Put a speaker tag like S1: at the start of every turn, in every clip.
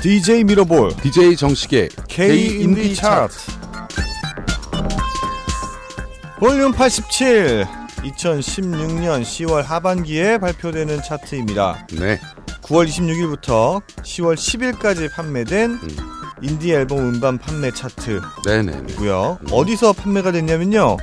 S1: DJ 미러볼
S2: DJ 정식의
S1: K 인디 차트 볼륨 87 2016년 10월 하반기에 발표되는 차트입니다.
S2: 네.
S1: 9월 26일부터 10월 10일까지 판매된
S2: 음.
S1: 인디 앨범 음반 판매 차트고요.
S2: 네네네.
S1: 어디서 판매가 됐냐면요.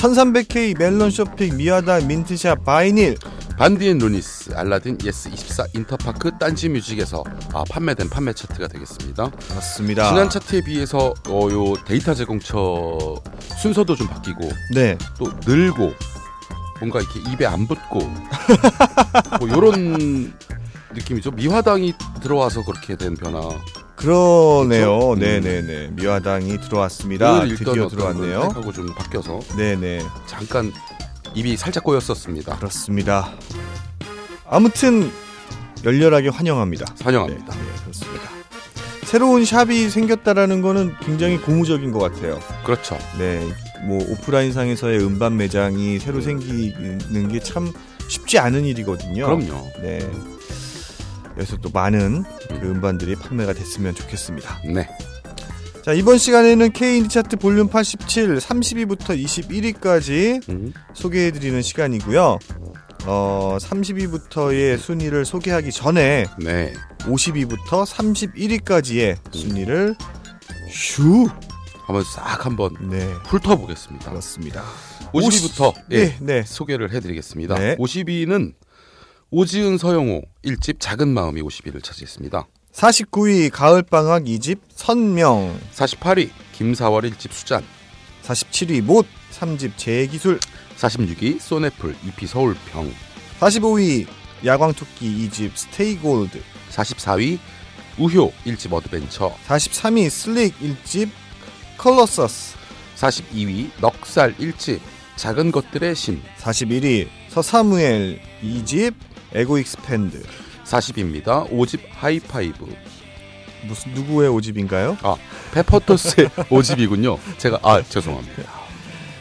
S1: 1300K 멜론 쇼핑 미화당 민트샵 바이닐
S2: 반디앤 루니스, 알라딘, 예스24, 인터파크, 딴지 뮤직에서 아, 판매된 판매 차트가 되겠습니다.
S1: 그렇습니다.
S2: 지난 차트에 비해서 어, 요 데이터 제공처 순서도 좀 바뀌고
S1: 네.
S2: 또 늘고 뭔가 이렇게 입에 안 붙고 뭐 요런 느낌이죠. 미화당이 들어와서 그렇게 된 변화.
S1: 그러네요.
S2: 그렇죠? 음.
S1: 네네 네. 미화당이 들어왔습니다.
S2: 늘 읽던
S1: 드디어 들어왔네요.
S2: 그 하고 좀 바뀌어서
S1: 네네.
S2: 잠깐 입이 살짝 꼬였었습니다.
S1: 그렇습니다. 아무튼 열렬하게 환영합니다.
S2: 환영합니다.
S1: 네, 네, 그렇습니다. 새로운 샵이 생겼다라는 거는 굉장히 고무적인 것 같아요.
S2: 그렇죠.
S1: 네, 뭐 오프라인 상에서의 음반 매장이 새로 생기는 게 참 쉽지 않은 일이거든요.
S2: 그럼요.
S1: 네. 그래서 또 많은 그 음반들이 판매가 됐으면 좋겠습니다.
S2: 네.
S1: 자, 이번 시간에는 K인디 차트 볼륨 87, 30위부터 21위까지
S2: 음.
S1: 소개해드리는 시간이고요. 어, 30위부터의 순위를 소개하기 전에
S2: 네.
S1: 50위부터 31위까지의 순위를 슈!
S2: 한번 싹 한번
S1: 네,
S2: 훑어보겠습니다.
S1: 그렇습니다.
S2: 50위부터 예,
S1: 네, 네.
S2: 소개를 해드리겠습니다.
S1: 네.
S2: 50위는 오지은 서영호 1집 작은 마음이 50위를 차지했습니다.
S1: 49위 가을방학 2집 선명.
S2: 48위 김사월 1집 수잔.
S1: 47위 못 3집 재의 기술.
S2: 46위 소네플 EP 서울평
S1: 45위 야광토끼 2집 Stay Gold.
S2: 44위 우효 1집 Adventure.
S1: 43위 슬릭 1집 Colossus.
S2: 42위 넉살 1집 작은 것들의 신.
S1: 41위 서사무엘 2집 Ego Expand
S2: 40위입니다. 5집 High Five
S1: 무슨 누구의 5집인가요?
S2: 아 페퍼톤스의 5집이군요. 제가 아 죄송합니다.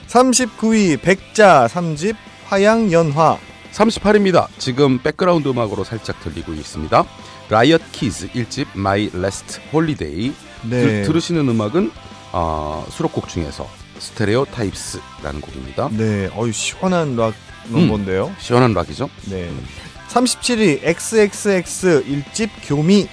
S1: 39위 백자 3집 화양연화
S2: 38위입니다. 지금 백그라운드 음악으로 살짝 들리고 있습니다. 라이엇 키즈 1집 My Last Holiday
S1: 네.
S2: 들으시는 음악은 아, 수록곡 중에서 Stereotypes라는 곡입니다.
S1: 네, 어유 시원한 락
S2: 음.
S1: 넘버인데요.
S2: 시원한 락이죠.
S1: 네. 37위 XXX 1집 교미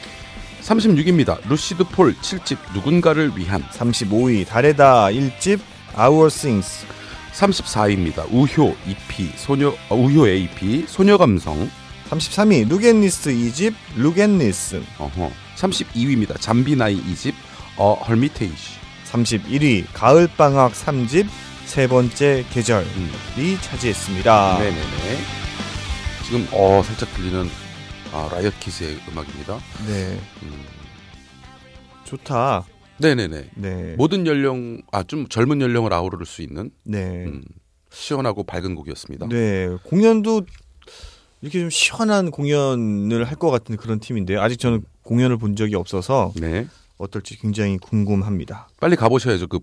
S2: 36위입니다. 루시드 폴 7집 누군가를 위한
S1: 35위 달에닿아 1집 Our Things
S2: 34위입니다. 우효 EP 소녀 아, 우효의 EP 소녀 감성
S1: 33위 루겐니스 2집 루겐니스
S2: 어허. 32위입니다. 잠비나이 2집 A Hermitage
S1: 31위 가을방학 3집 세 번째 계절이
S2: 음.
S1: 차지했습니다.
S2: 네네네. 지금 어 살짝 들리는 아, 라이엇 키스의 음악입니다.
S1: 네,
S2: 음.
S1: 좋다.
S2: 네네네.
S1: 네,
S2: 모든 연령 아 좀 젊은 연령을 아우를 수 있는
S1: 네,
S2: 음, 시원하고 밝은 곡이었습니다.
S1: 네 공연도 이렇게 좀 시원한 공연을 할 것 같은 그런 팀인데요. 아직 저는 공연을 본 적이 없어서
S2: 네.
S1: 어떨지 굉장히 궁금합니다.
S2: 빨리 가보셔야죠. 그,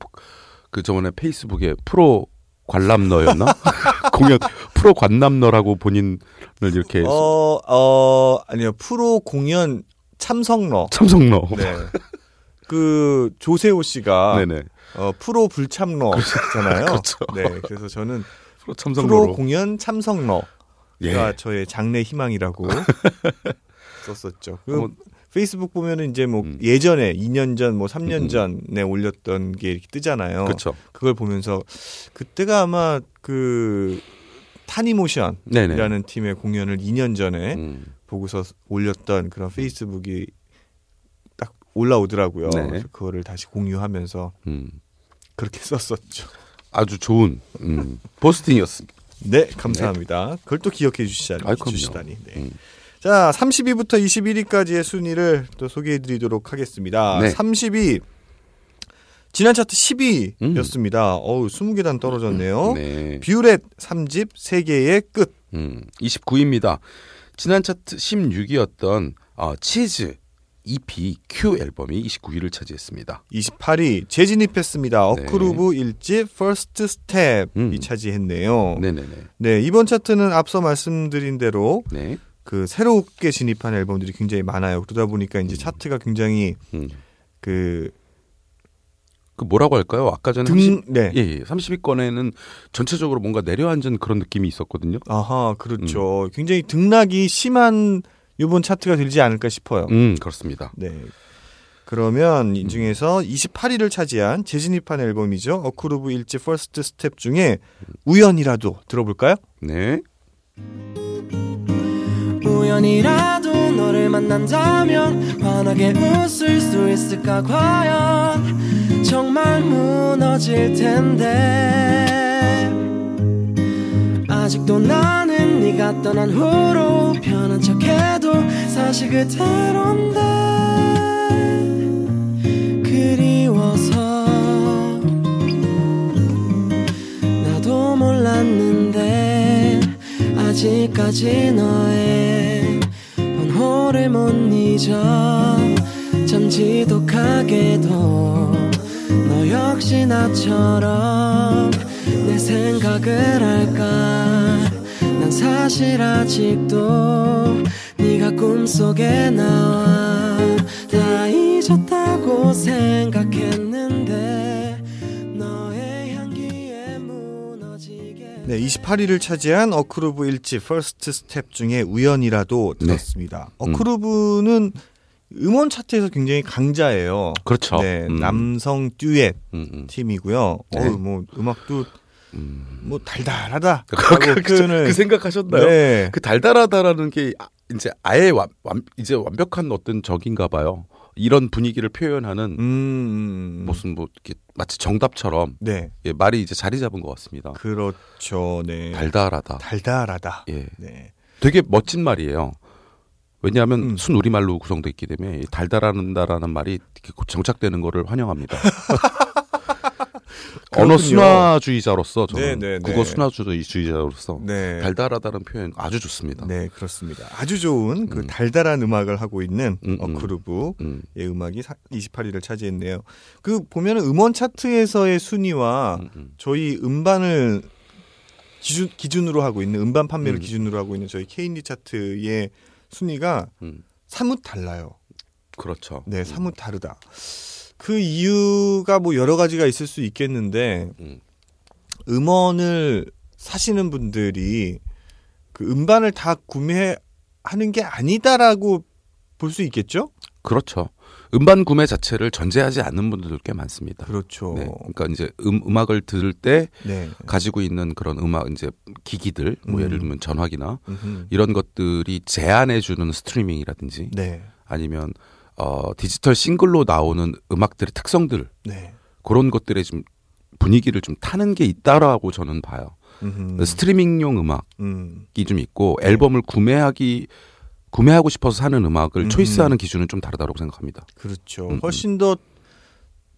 S2: 그 저번에 페이스북에 프로 관람너였나? 공연 프로 관람너라고 본인을 이렇게
S1: 어, 어, 아니요. 프로 공연 참석러.
S2: 참석너.
S1: 네. 그 조세호 씨가
S2: 네네.
S1: 어, 프로 불참러잖아요.
S2: 그렇죠.
S1: 네. 그래서 저는
S2: 프로
S1: 프로
S2: 참석너로.
S1: 공연 참석러가
S2: 예.
S1: 저의 장래 희망이라고 썼었죠. 그
S2: 한번-
S1: 페이스북 보면은 이제 뭐
S2: 음.
S1: 예전에 2년 전, 뭐 3년
S2: 음.
S1: 전에 올렸던 게 이렇게 뜨잖아요.
S2: 그렇죠.
S1: 그걸 보면서 그때가 아마 그 타니모션이라는
S2: 네네.
S1: 팀의 공연을 2년 전에
S2: 음.
S1: 보고서 올렸던 그런 페이스북이 딱 올라오더라고요.
S2: 네.
S1: 그래서 그거를 다시 공유하면서
S2: 음.
S1: 그렇게 썼었죠.
S2: 아주 좋은 음. 포스팅이었습니다.
S1: 네, 감사합니다. 그걸 또 기억해 주시다니.
S2: 그럼요.
S1: 주시다니. 네.
S2: 음.
S1: 자, 30위부터 21위까지의 순위를 또 소개해 드리도록 하겠습니다.
S2: 네.
S1: 30위 지난 차트 10위였습니다. 어우, 20계단 떨어졌네요.
S2: 음. 네.
S1: 뷰렛 3집 세계의 끝.
S2: 음. 29위입니다. 지난 차트 16위였던 어, 치즈 EP Q 앨범이 29위를 차지했습니다.
S1: 28위 재진입했습니다.
S2: 네.
S1: 어쿠루브 1집 First Step이
S2: 음.
S1: 차지했네요.
S2: 네네네.
S1: 네, 이번 차트는 앞서 말씀드린 대로
S2: 네.
S1: 그 새롭게 진입한 앨범들이 굉장히 많아요. 그러다 보니까 이제 차트가 굉장히
S2: 음. 그그 뭐라고 할까요? 아까 전에
S1: 등,
S2: 30,
S1: 네.
S2: 예, 예. 30위권에는 전체적으로 뭔가 내려앉은 그런 느낌이 있었거든요.
S1: 아하, 그렇죠. 굉장히 등락이 심한 이번 차트가 되지 않을까 싶어요.
S2: 음, 그렇습니다.
S1: 네. 그러면 이 중에서 28위를 차지한 재진입한 앨범이죠. 어쿠루브 1집 First Step 중에 우연이라도 들어볼까요?
S2: 네.
S3: 우연이라도 너를 만난다면 환하게 웃을 수 있을까 과연? 정말 무너질 텐데. 아직도 나는 네가 떠난 후로 편한 척해도 사실 그대로인데. 그리워서. 나도 몰랐는데 아직까지 너의 번호를 못 잊어. 참 지독하게도 너 역시 나처럼 내 생각을 할까? 난 사실 아직도 네가 꿈속에 나와 다 잊었다고 생각했는데
S1: 네, 28위를 차지한 어쿠루브 1집 First Step 중에 우연이라도
S2: 네.
S1: 들었습니다.
S2: 음.
S1: 어쿠루브는 음원 차트에서 굉장히 강자예요.
S2: 그렇죠.
S1: 네,
S2: 음.
S1: 남성 듀엣
S2: 음, 음.
S1: 팀이고요.
S2: 네.
S1: 어우, 뭐 음악도
S2: 음.
S1: 뭐 달달하다.
S2: 그,
S1: 라고
S2: 그,
S1: 표현을
S2: 그 생각하셨나요?
S1: 네.
S2: 그 달달하다라는 게 아, 이제 아예 완, 완- 이제 완벽한 어떤 적인가 봐요. 이런 분위기를 표현하는
S1: 음,
S2: 무슨 뭐 이렇게 마치 정답처럼
S1: 네.
S2: 예, 말이 이제 자리 잡은 것 같습니다.
S1: 그렇죠. 네.
S2: 달달하다.
S1: 달달하다.
S2: 예,
S1: 네.
S2: 되게 멋진 말이에요. 왜냐하면
S1: 음.
S2: 순 우리말로 구성되어 있기 때문에 이 달달하다라는 말이 이렇게 곧 정착되는 거를 환영합니다. 언어. 순화주의자로서 저는
S1: 네, 네, 네.
S2: 국어 순화주의자로서
S1: 네.
S2: 달달하다는 표현 아주 좋습니다.
S1: 네, 그렇습니다. 아주 좋은 그
S2: 음.
S1: 달달한 음 악을 하고 있는
S2: 음, 음.
S1: 어쿠르브의
S2: 음,
S1: 음악이 28위를 차지했네요. 그 보면은 음원 차트에서의 순위와
S2: 음, 음.
S1: 저희 음반을 기준 기준으로 하고 있는 음반 판매를
S2: 음.
S1: 기준으로 하고 있는 저희 K&D 차트의 순위가
S2: 음.
S1: 사뭇 달라요.
S2: 그렇죠.
S1: 네, 사뭇 다르다. 그 이유가 뭐 여러 가지가 있을 수 있겠는데
S2: 음.
S1: 음원을 사시는 분들이 그 음반을 다 구매하는 게 아니다라고 볼 수 있겠죠?
S2: 그렇죠. 음반 구매 자체를 전제하지 않는 분들도 꽤 많습니다.
S1: 그렇죠.
S2: 네, 그러니까 이제 음, 음악을 들을 때
S1: 네.
S2: 가지고 있는 그런 음악 이제 기기들, 뭐
S1: 음.
S2: 예를 들면 전화기나
S1: 음흠.
S2: 이런 것들이 제한해 주는 스트리밍이라든지
S1: 네.
S2: 아니면 어, 디지털 싱글로 나오는 음악들의 특성들
S1: 네.
S2: 그런 것들의 좀 분위기를 좀 타는 게 있다라고 저는 봐요.
S1: 음흠.
S2: 스트리밍용 음악이
S1: 음.
S2: 좀 있고 앨범을 구매하기 구매하고 싶어서 사는 음악을
S1: 음.
S2: 초이스하는 기준은 좀 다르다고 생각합니다.
S1: 그렇죠.
S2: 음,
S1: 훨씬 더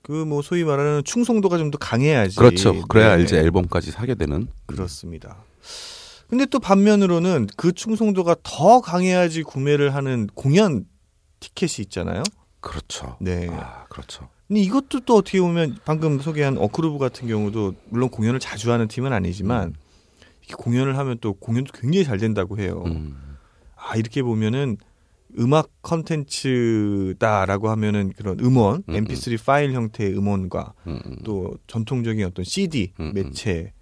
S1: 그 뭐 소위 말하는 충성도가 좀 더 강해야지.
S2: 그렇죠. 그래야
S1: 네.
S2: 이제 앨범까지 사게 되는.
S1: 그렇습니다. 근데 또 반면으로는 그 충성도가 더 강해야지 구매를 하는 공연 티켓이 있잖아요.
S2: 그렇죠.
S1: 네.
S2: 아, 그렇죠.
S1: 근데 이것도 또 어떻게 보면 방금 소개한 어크루브 같은 경우도 물론 공연을 자주 하는 팀은 아니지만 이렇게 공연을 하면 또 공연도 굉장히 잘 된다고 해요.
S2: 음.
S1: 아 이렇게 보면은 음악 컨텐츠다라고 하면은 그런 음원,
S2: 음,
S1: MP3 파일 형태의 음원과
S2: 음, 음.
S1: 또 전통적인 어떤 CD
S2: 음, 음.
S1: 매체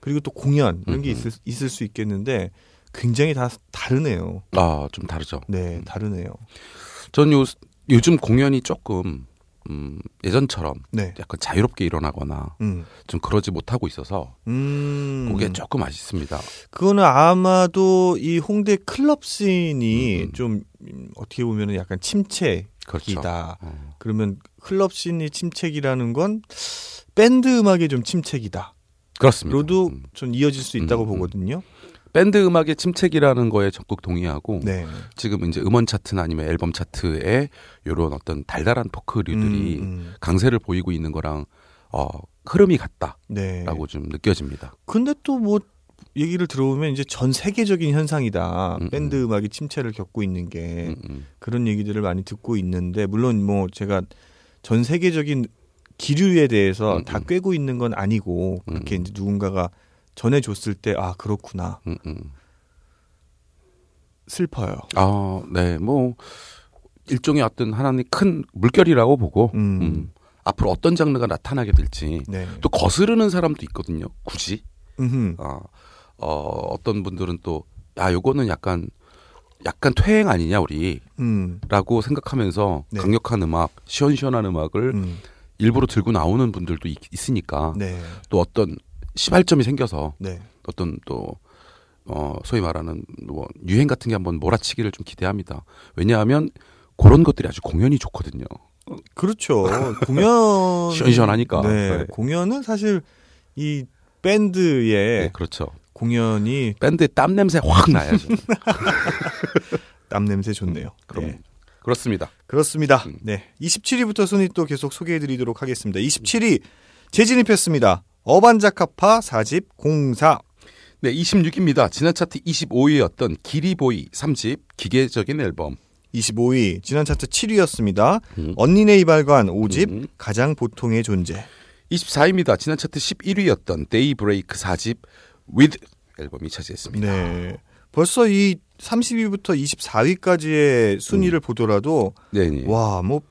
S1: 그리고 또 공연 이런 게
S2: 음, 음.
S1: 있을, 있을 수 있겠는데 굉장히 다 다르네요.
S2: 아, 좀 다르죠.
S1: 네, 다르네요.
S2: 전 요, 요즘 공연이 조금 음, 예전처럼
S1: 네.
S2: 약간 자유롭게 일어나거나
S1: 음.
S2: 좀 그러지 못하고 있어서
S1: 음.
S2: 그게 조금 아쉽습니다.
S1: 그거는 아마도 이 홍대 클럽 씬이
S2: 음, 음.
S1: 좀 음, 어떻게 보면은 약간 침체기다.
S2: 그렇죠. 어.
S1: 그러면 클럽 씬이 침체기라는 건 밴드 음악의 좀 침체기다.
S2: 그렇습니다.
S1: 로도
S2: 음.
S1: 전 이어질 수 있다고. 보거든요.
S2: 밴드 음악의 침체기라는 거에 적극 동의하고
S1: 네.
S2: 지금 이제 음원 차트나 아니면 앨범 차트에 이런 어떤 달달한 토크류들이
S1: 음, 음.
S2: 강세를 보이고 있는 거랑 어, 흐름이 같다라고
S1: 네.
S2: 좀 느껴집니다.
S1: 근데 또 뭐 얘기를 들어보면 이제 전 세계적인 현상이다.
S2: 음,
S1: 밴드 음악이 침체를 겪고 있는 게
S2: 음, 음.
S1: 그런 얘기들을 많이 듣고 있는데 물론 뭐 제가 전 세계적인 기류에 대해서
S2: 음,
S1: 다
S2: 음.
S1: 꿰고 있는 건 아니고 그렇게
S2: 음.
S1: 이제 누군가가 전해줬을 때 아 그렇구나
S2: 음, 음.
S1: 슬퍼요.
S2: 아, 네, 뭐 일종의 어떤 하나의 큰 물결이라고 보고
S1: 음.
S2: 음, 앞으로 어떤 장르가 나타나게 될지
S1: 네.
S2: 또 거스르는 사람도 있거든요. 굳이
S1: 음흠.
S2: 아, 어, 어떤 분들은 또 야, 요거는 약간 약간 퇴행 아니냐 우리라고
S1: 음.
S2: 생각하면서
S1: 네.
S2: 강력한 음악, 시원시원한 음악을
S1: 음.
S2: 일부러 들고 나오는 분들도 있, 으니까
S1: 네.
S2: 또 어떤 시발점이 생겨서
S1: 네.
S2: 어떤 또 어, 소위 말하는 뭐 유행 같은 게 한번 몰아치기를 좀 기대합니다. 왜냐하면 그런 것들이 아주 공연이 좋거든요.
S1: 그렇죠. 공연
S2: 시원시원하니까.
S1: 네.
S2: 네.
S1: 공연은 사실 이 밴드의
S2: 네, 그렇죠.
S1: 공연이
S2: 밴드의 땀 냄새 확 나야죠.
S1: 땀 냄새 좋네요.
S2: 그럼
S1: 네.
S2: 그렇습니다.
S1: 그렇습니다.
S2: 음.
S1: 네. 27위부터 순위 또 계속 소개해 드리도록 하겠습니다. 27위 재진입했습니다. 어반자카파 4집 공사.
S2: 네, 26입니다. 지난 차트 25위였던 기리보이 3집 기계적인 앨범.
S1: 25위 지난 차트 7위였습니다.
S2: 음.
S1: 언니네 이발관 5집
S2: 음.
S1: 가장 보통의 존재.
S2: 24위입니다. 지난 차트 11위였던 데이브레이크 4집 With 앨범이 차지했습니다.
S1: 네. 벌써 이 30위부터 24위까지의 순위를 보더라도
S2: 네, 네.
S1: 와, 뭐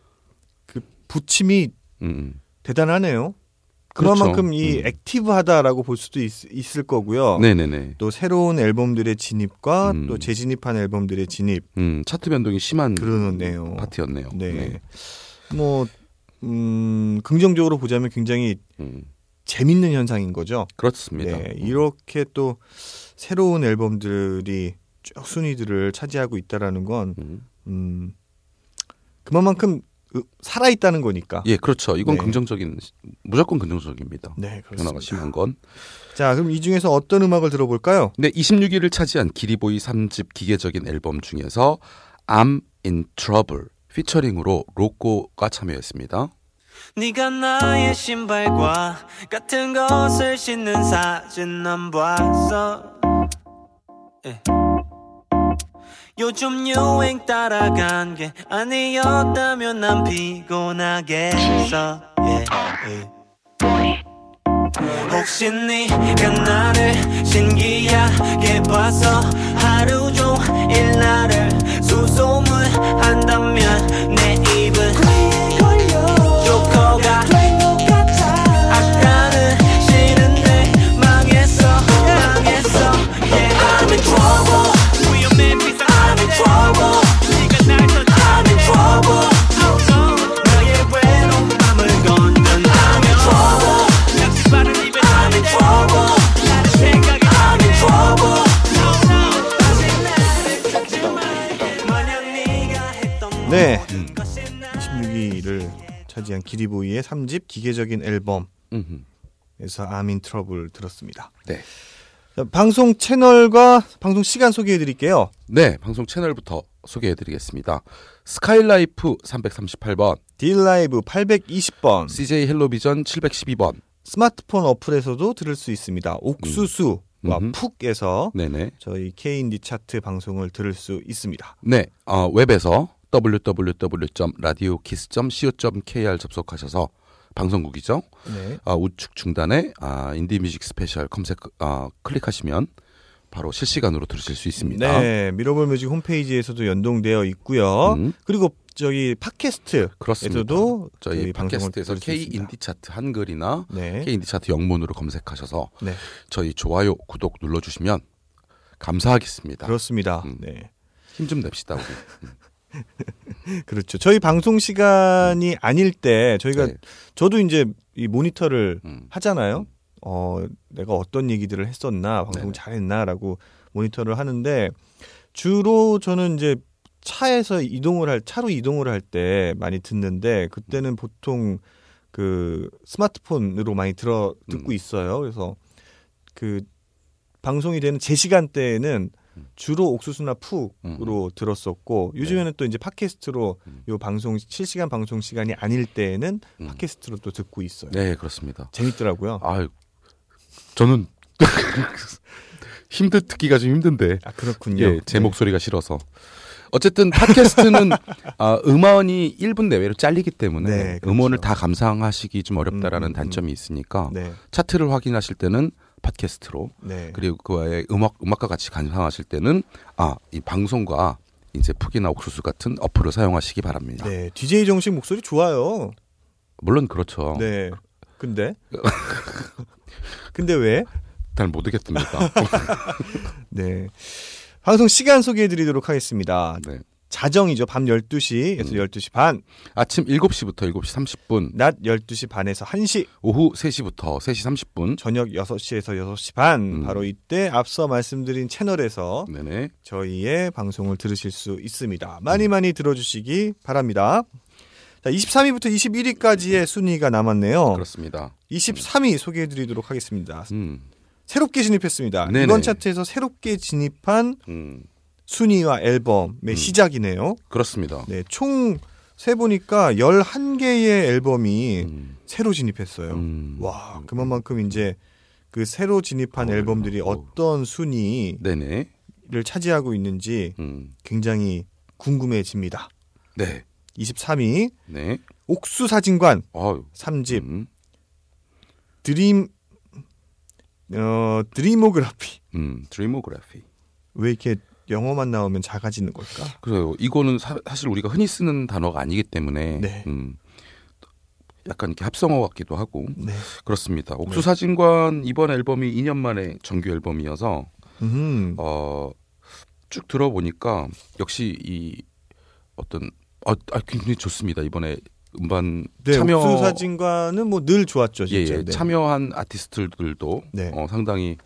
S1: 그 부침이
S2: 음,
S1: 대단하네요.
S2: 그렇죠.
S1: 그만큼 이
S2: 음.
S1: 액티브하다라고 볼 수도 있, 을 거고요.
S2: 네, 네, 네.
S1: 또 새로운 앨범들의 진입과
S2: 음.
S1: 또 재진입한 앨범들의 진입
S2: 음, 차트 변동이 심한
S1: 그러네요.
S2: 파트였네요.
S1: 네. 뭐 음, 긍정적으로 보자면 굉장히
S2: 음,
S1: 재밌는 현상인 거죠.
S2: 그렇습니다.
S1: 네. 이렇게 또 새로운 앨범들이 쭉 순위들을 차지하고 있다라는 건
S2: 음.
S1: 음, 그만큼 으- 살아 있다는 거니까.
S2: 예, 그렇죠. 이건
S1: 네.
S2: 긍정적인 무조건 긍정적입니다.
S1: 네,
S2: 변화가
S1: 그렇습니다.
S2: 심한 건.
S1: 자, 그럼 이 중에서 어떤 음악을 들어볼까요?
S2: 네, 26위를 차지한 기리보이 3집 기계적인 앨범 중에서 I'm in Trouble 피처링으로 로꼬가 참여했습니다.
S4: 네가 나의 신발과 같은 것을 신는 사진 난 봤어 예. 요즘 유행 따라간 게 아니었다면 난 피곤하겠어 예, 예. 혹시 네가 나를 신기하게 봐서 하루 종일 나를 수소문한다면 내
S1: 차지한 기리보이의 3집 기계적인 앨범에서 in Trouble 들었습니다.
S2: 네.
S1: 자, 방송 채널과 방송 시간 소개해 드릴게요.
S2: 네, 방송 채널부터 소개해 드리겠습니다. 스카이라이프 338번,
S1: 딜라이브 820번,
S2: CJ 헬로비전 712번.
S1: 스마트폰 어플에서도 들을 수 있습니다. 옥수수와
S2: 음흠.
S1: 푹에서
S2: 네네.
S1: 저희 K인디 차트 방송을 들을 수 있습니다.
S2: 네, 어, 웹에서 www.radiokiss.co.kr 접속하셔서 방송국이죠.
S1: 네.
S2: 아, 우측 중단에 아, 인디뮤직 스페셜 검색 아, 클릭하시면 바로 실시간으로 들으실 수 있습니다.
S1: 네, 미러볼 뮤직 홈페이지에서도 연동되어 있고요.
S2: 음,
S1: 그리고 저기 팟캐스트에서도.
S2: 저희 팟캐스트에서 K. 인디 차트 한글이나
S1: 네.
S2: K 인디 차트 영문으로 검색하셔서
S1: 네.
S2: 저희 좋아요, 구독 눌러주시면 감사하겠습니다.
S1: 그렇습니다.
S2: 음.
S1: 네.
S2: 힘 좀 냅시다 우리.
S1: 그렇죠. 저희 방송 시간이 아닐 때 저희가
S2: 네.
S1: 저도 이제 이 모니터를
S2: 음.
S1: 하잖아요. 어, 내가 어떤 얘기들을 했었나, 방송
S2: 네네.
S1: 잘했나라고 모니터를 하는데 주로 저는 이제 차에서 이동을 할 차로 이동을 할 때 많이 듣는데 그때는 보통 그 스마트폰으로 많이 들어 듣고
S2: 음.
S1: 있어요. 그래서 그 방송이 되는 제 시간대에는 주로 옥수수나 푹으로 들었었고 요즘에는 또 이제 팟캐스트로
S2: 음.
S1: 요 방송 실시간 방송 시간이 아닐 때에는
S2: 음.
S1: 팟캐스트로 또 듣고 있어요.
S2: 네 그렇습니다.
S1: 재밌더라고요.
S2: 아 저는 힘들 듣기가 좀 힘든데
S1: 아 그렇군요.
S2: 예, 제
S1: 네.
S2: 목소리가 싫어서 어쨌든 팟캐스트는 아, 음원이 1분 내외로 잘리기 때문에
S1: 네, 그렇죠.
S2: 음원을 다 감상하시기 좀 어렵다라는
S1: 음, 음,
S2: 단점이 있으니까
S1: 네.
S2: 차트를 확인하실 때는 팟캐스트로
S1: 네.
S2: 그리고 그와의 음악 음악과 같이 감상하실 때는 아 이 방송과 이제 푸기나 옥수수 같은 어플을 사용하시기 바랍니다.
S1: 네. DJ 정식 목소리 좋아요.
S2: 물론 그렇죠.
S1: 네. 근데 근데 왜?
S2: 잘 모르겠습니다.
S1: 네. 방송 시간 소개해 드리도록 하겠습니다.
S2: 네.
S1: 자정이죠. 밤 12시에서
S2: 음.
S1: 12시 반,
S2: 아침 7시부터 7시 30분,
S1: 낮 12시 반에서 1시,
S2: 오후 3시부터 3시 30분.
S1: 저녁 6시에서 6시 반,
S2: 음.
S1: 바로 이때 앞서 말씀드린 채널에서
S2: 네네.
S1: 저희의 방송을 들으실 수 있습니다. 많이 많이 들어주시기 바랍니다. 자, 23위부터 21위까지의 순위가 남았네요.
S2: 그렇습니다.
S1: 23위 소개해 드리도록 하겠습니다.
S2: 음.
S1: 새롭게 진입했습니다.
S2: 네네.
S1: 이번 차트에서 새롭게 진입한
S2: 음.
S1: 순위와 앨범의
S2: 음.
S1: 시작이네요.
S2: 그렇습니다.
S1: 네, 총 세보니까 11개의 앨범이
S2: 음.
S1: 새로 진입했어요.
S2: 음.
S1: 와, 그만큼 이제 그 새로 진입한
S2: 어,
S1: 앨범들이
S2: 어.
S1: 어떤 순위를
S2: 네네.
S1: 차지하고 있는지
S2: 음.
S1: 굉장히 궁금해집니다.
S2: 네.
S1: 23위
S2: 네.
S1: 옥수 사진관
S2: 아유.
S1: 3집
S2: 음.
S1: 드림 어 드리모그라피
S2: 음. 드리모그래피.
S1: 왜 이렇게 영어만 나오면 작아지는 걸까?
S2: 그래요. 이거는 사, 실 우리가 흔히 쓰는 단어가 아니기 때문에
S1: 네.
S2: 음. 약간 이렇게 합성어 같기도 하고
S1: 네.
S2: 그렇습니다.
S1: 네.
S2: 옥수 사진관 이번 앨범이 2년 만에 정규 앨범이어서
S1: 음.
S2: 어, 쭉 들어보니까 역시 이 어떤 아, 아 굉장히 좋습니다. 이번에 음반
S1: 네,
S2: 참여
S1: 옥수 사진관은 뭐늘 좋았죠,
S2: 예,
S1: 진짜.
S2: 예,
S1: 네.
S2: 참여한 아티스트들도
S1: 네.
S2: 어, 상당히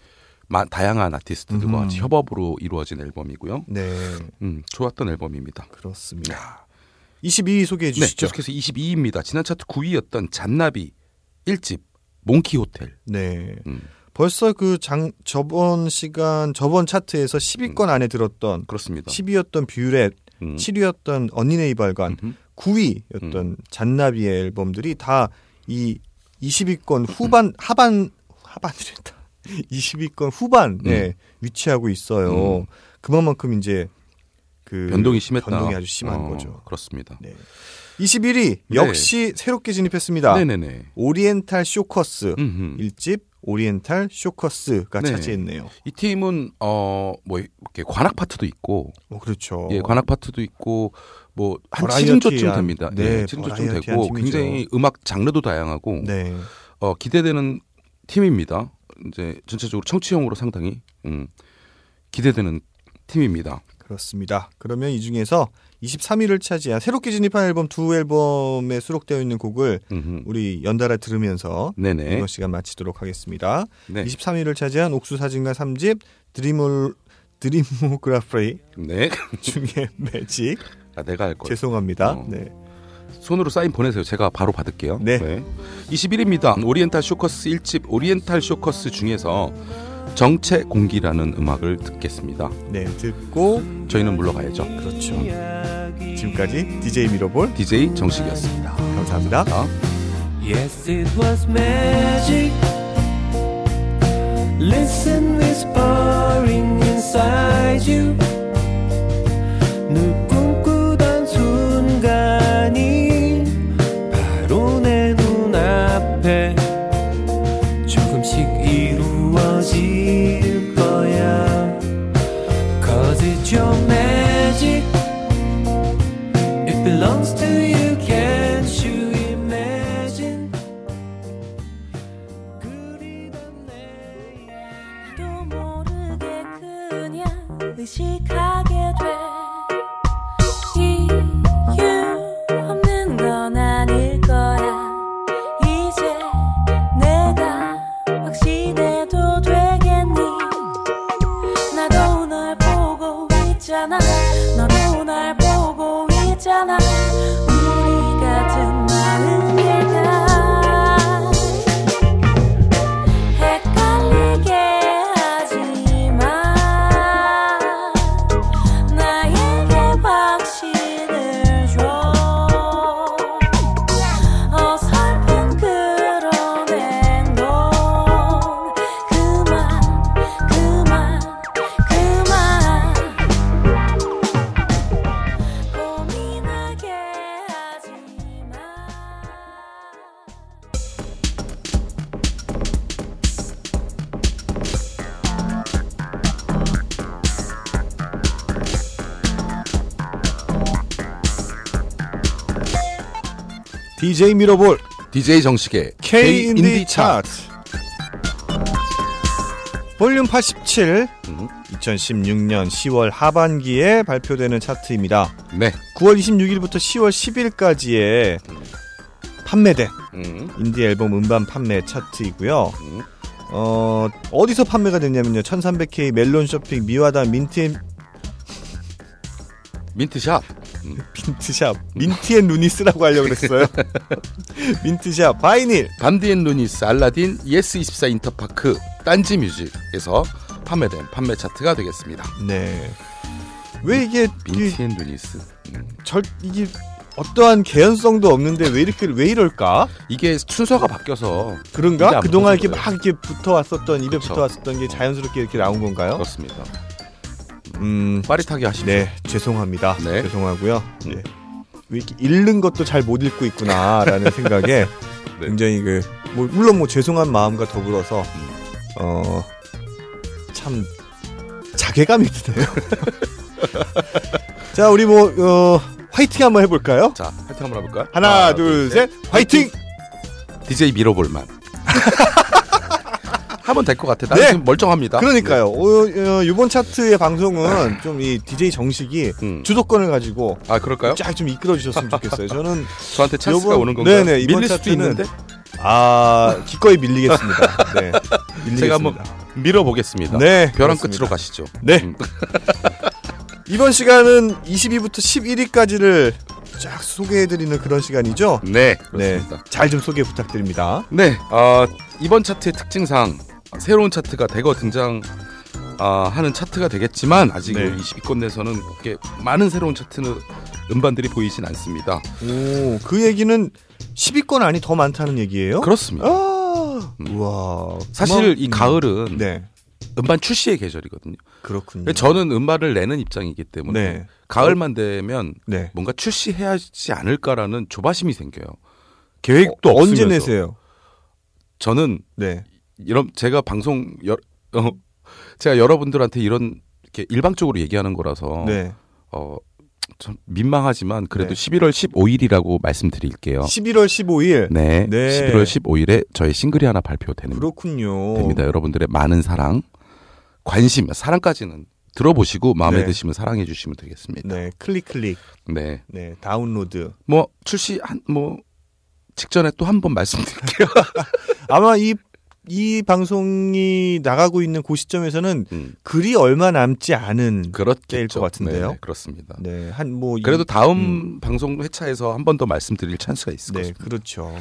S2: 마, 다양한 아티스트들과
S1: 음.
S2: 같이 협업으로 이루어진 앨범이고요.
S1: 네,
S2: 음, 좋았던 앨범입니다.
S1: 그렇습니다. 22위 소개해
S2: 네,
S1: 주시죠.
S2: 계속해서 22위입니다. 지난 차트 9위였던 잔나비 1집 몽키 호텔.
S1: 네.
S2: 음,
S1: 벌써 그 장 저번 시간 저번 차트에서 10위권 안에 들었던
S2: 그렇습니다.
S1: 10위였던 뷰렛,
S2: 음.
S1: 7위였던 언니네 이발관,
S2: 음흠.
S1: 9위였던 잔나비의 앨범들이 다 이 20위권 후반 하반 하반이랬다. 20위권 후반에 위치하고 있어요.
S2: 음.
S1: 그만큼 이제 그
S2: 변동이 심했다.
S1: 변동이 아주 심한
S2: 어,
S1: 거죠.
S2: 그렇습니다.
S1: 네. 21위
S2: 네.
S1: 역시 새롭게 진입했습니다.
S2: 네네네.
S1: 오리엔탈 쇼커스
S2: 음흠.
S1: 1집 오리엔탈 쇼커스가
S2: 네.
S1: 차지했네요.
S2: 이 팀은 어뭐 이렇게 관악 파트도 있고
S1: 어, 그렇죠.
S2: 예 관악 파트도 있고 뭐한
S1: 버라이어티한,
S2: 7인조쯤 됩니다.
S1: 네,
S2: 네, 7인조쯤
S1: 버라이어티한
S2: 되고
S1: 팀이죠.
S2: 굉장히 음악 장르도 다양하고
S1: 네.
S2: 어 기대되는 팀입니다. 이제 전체적으로 청취형으로 상당히 음 기대되는 팀입니다.
S1: 그렇습니다. 그러면 이 중에서 23위를 차지한 새롭게 진입한 앨범 두 앨범에 수록되어 있는 곡을
S2: 음흠.
S1: 우리 연달아 들으면서
S2: 네네.
S1: 이번 시간 마치도록 하겠습니다.
S2: 네.
S1: 23위를 차지한 옥수 사진관 3집 Dreamo Dreamography
S2: 네.
S1: 중에 매직
S2: 아, 내가 할 거.
S1: 죄송합니다.
S2: 어.
S1: 네.
S2: 손으로 사인 보내세요. 제가 바로 받을게요.
S1: 네.
S2: 21입니다. 오리엔탈 쇼커스 1집 오리엔탈 쇼커스 중에서 정체 공기라는 음악을 듣겠습니다.
S1: 네, 듣고
S2: 저희는 물러가야죠.
S1: 그렇죠. 지금까지 DJ 미러볼
S2: DJ 정식이었습니다.
S1: 감사합니다.
S2: 자,
S3: Yes, it was magic. Listen, whispering inside you.
S1: DJ 미러볼
S2: DJ 정식의
S1: K 인디 차트. 볼륨 87
S2: 음,
S1: 2016년 10월 하반기에 발표되는 차트입니다.
S2: 네.
S1: 9월 26일부터 10월 10일까지의 판매된
S2: 음,
S1: 인디 앨범 음반 판매 차트이고요.
S2: 음.
S1: 어, 어디서 판매가 됐냐면요. 1300K 멜론 쇼핑 미화당 민트
S2: 민트샵.
S1: 민트샵 민트앤 루니스라고 하려고 그랬어요. 민트샵 바이닐
S2: 반디앤 루니스, 알라딘, 예스24 인터파크, 딴지 뮤직에서 판매된 판매 차트가 되겠습니다.
S1: 네. 왜 이게 이,
S2: 민트앤 루니스. 음.
S1: 절 이게 어떠한 개연성도 없는데 왜 이렇게 왜 이럴까?
S2: 이게 순서가 바뀌어서
S1: 그런가?
S2: 안
S1: 그동안 이렇게. 막 이렇게 붙어 왔었던 입에. 붙어 왔었던 게 자연스럽게 이렇게 나온 건가요?
S2: 그렇습니다.
S1: 음,
S2: 빠릿하게 하십시오.
S1: 네, 죄송합니다.
S2: 네.
S1: 죄송하고요.
S2: 음.
S1: 네. 왜 이렇게 읽는 것도 잘 못 읽고 있구나라는 생각에
S2: 네.
S1: 굉장히 그 뭐, 물론 뭐 죄송한 마음과 더불어서
S2: 음.
S1: 어참 자괴감이 드네요. 자, 우리 뭐 어, 화이팅 한번 해볼까요?
S2: 자, 화이팅 한번 해볼까요?
S1: 하나, 둘, 셋, 화이팅!
S2: DJ 밀어볼만. 하면 될 것 같아. 나는
S1: 네.
S2: 지금 멀쩡합니다.
S1: 그러니까요. 어, 어, 이번 차트의 방송은 좀 이 DJ 정식이
S2: 네. 음.
S1: 주도권을 가지고
S2: 아 그럴까요?
S1: 쫙 좀 이끌어 주셨으면 좋겠어요. 저는
S2: 저한테 찬스가
S1: 요번-
S2: 오는 건가요?
S1: 네네, 이번
S2: 밀릴 수도
S1: 차트는
S2: 있는데
S1: 아 기꺼이 밀리겠습니다. 네, 밀리겠습니다.
S2: 제가 한번 밀어보겠습니다.
S1: 네,
S2: 벼랑
S1: 그렇습니다.
S2: 끝으로 가시죠.
S1: 네.
S2: 음.
S1: 이번 시간은 22부터 11위까지를 쫙 소개해드리는 그런 시간이죠.
S2: 네,
S1: 네,
S2: 그렇습니다.
S1: 잘좀 소개 부탁드립니다.
S2: 네, 아, 이번 차트의 특징상 새로운 차트가 대거 등장 아, 하는 차트가 되겠지만 아직
S1: 네.
S2: 20위권 내에서는 그렇게 많은 새로운 차트는 음반들이 보이진 않습니다.
S1: 오, 그 얘기는 10위권 안이 더 많다는 얘기예요?
S2: 그렇습니다.
S1: 아,
S2: 음.
S1: 우와.
S2: 사실
S1: 그만-
S2: 이
S1: 음,
S2: 가을은
S1: 네,
S2: 음반 출시의 계절이거든요.
S1: 그렇군요.
S2: 저는 음반을 내는 입장이기 때문에
S1: 네,
S2: 가을만 되면
S1: 네.
S2: 뭔가 출시해야 하지 않을까라는 조바심이 생겨요. 계획도
S1: 어, 언제 내세요?
S2: 저는
S1: 네.
S2: 이런 제가 방송 여, 어, 제가 여러분들한테 이런 이렇게 일방적으로 얘기하는 거라서
S1: 네.
S2: 어, 좀 민망하지만 그래도
S1: 네.
S2: 11월 15일이라고 말씀드릴게요.
S1: 11월 15일.
S2: 네,
S1: 네.
S2: 11월 15일에 저희 싱글이 하나 발표되는
S1: 그렇군요.
S2: 됩니다. 여러분들의 많은 사랑, 관심, 사랑까지는 들어보시고 마음에
S1: 네.
S2: 드시면 사랑해 주시면 되겠습니다.
S1: 네, 클릭 클릭.
S2: 네.
S1: 네, 다운로드.
S2: 뭐 출시 한 뭐 직전에 또 한 번 말씀드릴게요.
S1: 아마 이, 이 방송이 나가고 있는 그 시점에서는
S2: 음,
S1: 글이 얼마 남지 않은
S2: 그렇겠죠.
S1: 때일 것 같은데요.
S2: 네, 네, 그렇습니다.
S1: 네, 한 뭐
S2: 그래도
S1: 이-
S2: 다음
S1: 음.
S2: 방송 회차에서 한 번 더 말씀드릴 찬스가 있을
S1: 네,
S2: 것입니다.
S1: 그렇죠. 뭐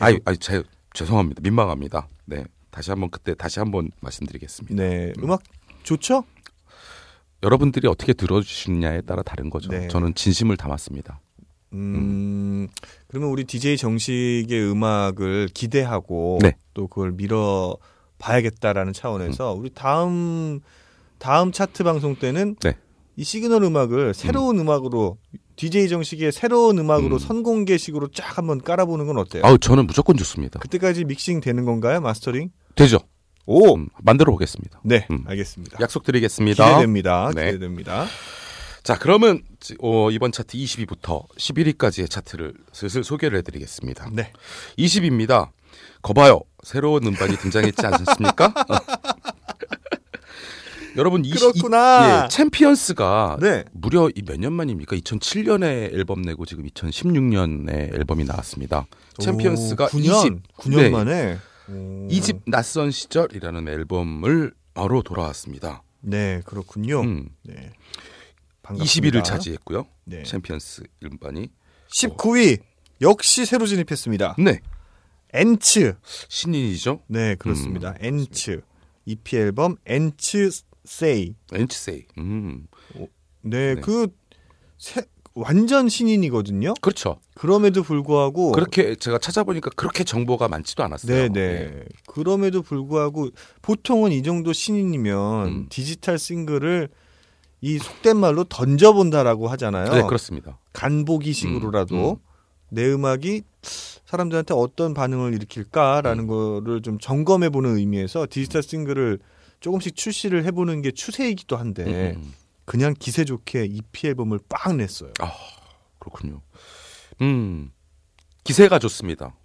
S2: 아유, 아유, 제, 죄송합니다. 민망합니다. 네, 다시 한번 그때 다시 한번 말씀드리겠습니다.
S1: 네, 음악 좋죠?
S2: 여러분들이 어떻게 들어주시느냐에 따라 다른 거죠.
S1: 네.
S2: 저는 진심을 담았습니다.
S1: 음, 그러면 우리 DJ 정식의 음악을 기대하고
S2: 네.
S1: 또 그걸 밀어 봐야겠다라는 차원에서 우리 다음 다음 차트 방송 때는
S2: 네.
S1: 이 시그널 음악을 새로운 음. 악으로 DJ 정식의 새로운 음악으로
S2: 음.
S1: 선공개식으로 쫙 한번 깔아보는 건 어때요?
S2: 아우, 저는 무조건 좋습니다.
S1: 그때까지 믹싱 되는 건가요? 마스터링?
S2: 되죠.
S1: 오,
S2: 음, 만들어 보겠습니다.
S1: 네,
S2: 음.
S1: 알겠습니다.
S2: 약속드리겠습니다.
S1: 기대됩니다.
S2: 네.
S1: 기대됩니다.
S2: 자, 그러면 지- 어, 이번 차트 20위부터 11위까지의 차트를 슬슬 소개를 해드리겠습니다.
S1: 네.
S2: 20위입니다. 거봐요. 새로운 음반이 등장했지 않습니까? 여러분 20,
S1: 그렇구나.
S2: 예, 챔피언스가
S1: 네.
S2: 무려 이몇년 만입니까? 2007년에 앨범 내고 지금 2016년에 앨범이 나왔습니다. 챔피언스가
S1: 오, 9년,
S2: 2집
S1: 9년
S2: 네,
S1: 만에 오.
S2: 2집 낯선 시절이라는 앨범을 바로 돌아왔습니다.
S1: 네, 그렇군요.
S2: 음,
S1: 네. 반갑습니다.
S2: 20위를 차지했고요.
S1: 네.
S2: 챔피언스 음반이
S1: 19위 역시 새로 진입했습니다.
S2: 네
S1: 엔츠.
S2: 신인이죠.
S1: 네, 그렇습니다. 엔츠. EP 앨범 엔츠 세이.
S2: 엔치세이. 음,
S1: 네,
S2: 네.
S1: 그 새- 완전 신인이거든요.
S2: 그렇죠.
S1: 그럼에도 불구하고
S2: 그렇게 제가 찾아보니까 그렇게 정보가 많지도 않았어요.
S1: 네, 네. 그럼에도 불구하고 보통은 이 정도 신인이면
S2: 음.
S1: 디지털 싱글을 이 속된 말로 던져본다라고 하잖아요.
S2: 네, 그렇습니다.
S1: 간보기식으로라도
S2: 음, 음.
S1: 내 음악이 사람들한테 어떤 반응을 일으킬까라는 거를 좀 점검해 보는 의미에서 디지털 싱글을 조금씩 출시를 해보는 게 추세이기도 한데
S2: 음, 음.
S1: 그냥 기세 좋게 EP 앨범을 빡 냈어요.
S2: 아, 그렇군요. 음. 기세가 좋습니다.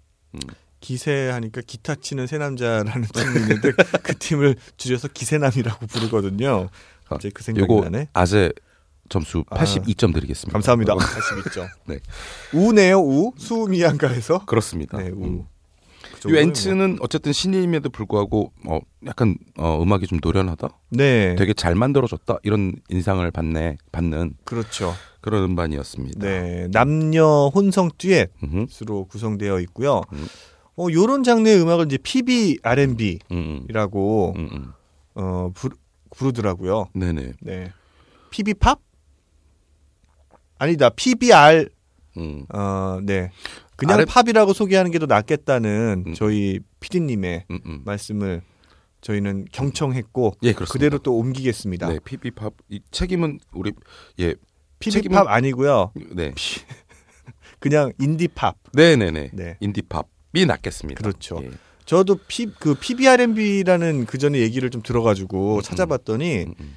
S1: 기세 하니까 기타 치는 새 남자라는 팀이 있는데 그 팀을 줄여서 기세남이라고 부르거든요. 갑자기 그 생각이
S2: 요거
S1: 나네.
S2: 아재 점수
S1: 아.
S2: 82점 드리겠습니다.
S1: 감사합니다.
S2: 어,
S1: 82점.
S2: 네.
S1: 우네요, 우. 수미양가에서.
S2: 그렇습니다.
S1: 네, 우.
S2: 음. 그이
S1: 정도는
S2: 웬츠는 어쨌든 신인임에도 불구하고 어 약간 어 음악이 좀 노련하다.
S1: 뭐. 네.
S2: 되게 잘 만들어졌다. 이런 인상을 받네 받는
S1: 그렇죠.
S2: 그런 음반이었습니다.
S1: 네. 남녀 혼성 듀엣으로. 구성되어 있고요.
S2: 음.
S1: 어, 요런 장르의 음악을 이제 PB R&B라고
S2: 음, 음, 음.
S1: 어, 부르, 부르더라고요.
S2: 네네.
S1: 네. PB 팝? 아니다. PBR
S2: 음.
S1: 어, 네. 그냥
S2: R-
S1: 팝이라고 소개하는 게 더 낫겠다는
S2: 음.
S1: 저희 PD님의
S2: 음, 음.
S1: 말씀을 저희는 경청했고
S2: 예, 그렇습니다.
S1: 그대로 또 옮기겠습니다.
S2: 네, PB팝 이 책임은 우리 예,
S1: PB
S2: 책임은-
S1: 팝 아니고요.
S2: 네,
S1: 그냥 인디 팝.
S2: 네, 네, 네.
S1: 네.
S2: 인디팝이 낫겠습니다.
S1: 그렇죠.
S2: 예.
S1: 저도 P, 그 PBR&B라는 그 전에 얘기를 좀 들어가지고
S2: 음,
S1: 찾아봤더니
S2: 음, 음.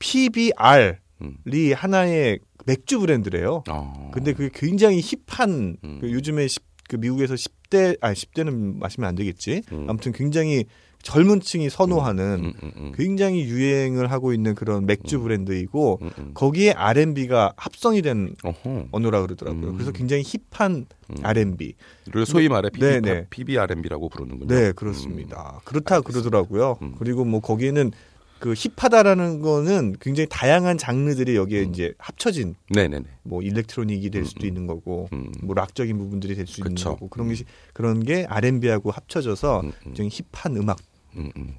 S1: PBR이
S2: 음.
S1: 하나의 맥주 브랜드래요.
S2: 어.
S1: 근데 그게 굉장히 힙한
S2: 음.
S1: 그 요즘에 10, 그 미국에서 10대 아니 10대는 마시면 안 되겠지.
S2: 음.
S1: 아무튼 굉장히 젊은 층이 선호하는
S2: 음, 음, 음.
S1: 굉장히 유행을 하고 있는 그런 맥주 브랜드이고. 거기에 R&B가 합성이 된
S2: 어허.
S1: 언어라 그러더라고요.
S2: 음.
S1: 그래서 굉장히 힙한
S2: 음.
S1: R&B.
S2: 를 소위 말해 PB,
S1: 네, 네.
S2: PBRMB라고 부르는군요.
S1: 네, 그렇습니다. 그렇다 그러더라고요.
S2: 음.
S1: 그리고 뭐 거기에는 그 힙하다라는 거는 굉장히 다양한 장르들이 여기에
S2: 음.
S1: 이제 합쳐진
S2: 네, 네, 네.
S1: 뭐 일렉트로닉이 될
S2: 음,
S1: 수도
S2: 음.
S1: 있는 거고
S2: 음.
S1: 뭐 락적인 부분들이 될 수 있는. 거고 그런 게 그런 게 R&B하고 합쳐져서
S2: 음, 음.
S1: 굉장히 힙한 음악
S2: 음, 음.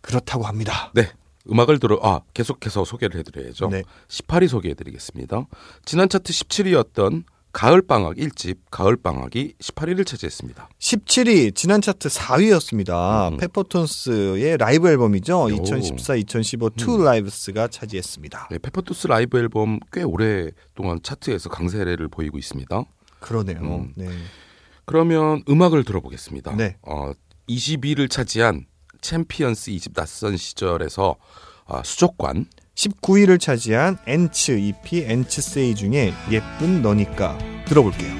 S1: 그렇다고 합니다.
S2: 네. 음악을 들어 아 계속해서 소개를 해드려야죠.
S1: 네.
S2: 18위 소개해드리겠습니다. 지난 차트 17위였던 가을방학 1집 가을방학이 18위를 차지했습니다.
S1: 17위 지난 차트 4위였습니다.
S2: 음.
S1: 페퍼톤스의 라이브 앨범이죠.
S2: 오.
S1: 2014-2015 투어
S2: 음.
S1: 라이브스가 차지했습니다.
S2: 네, 페퍼톤스 라이브 앨범 꽤 오랫동안 차트에서 강세를 보이고 있습니다.
S1: 그러네요.
S2: 음.
S1: 네.
S2: 그러면 음악을 들어보겠습니다.
S1: 네.
S2: 어, 20위를 차지한 챔피언스 2집 낯선 시절에서 아, 수족관
S1: 19위를 차지한 엔츠 EP 엔츠 Say 중에 예쁜 너니까 들어볼게요.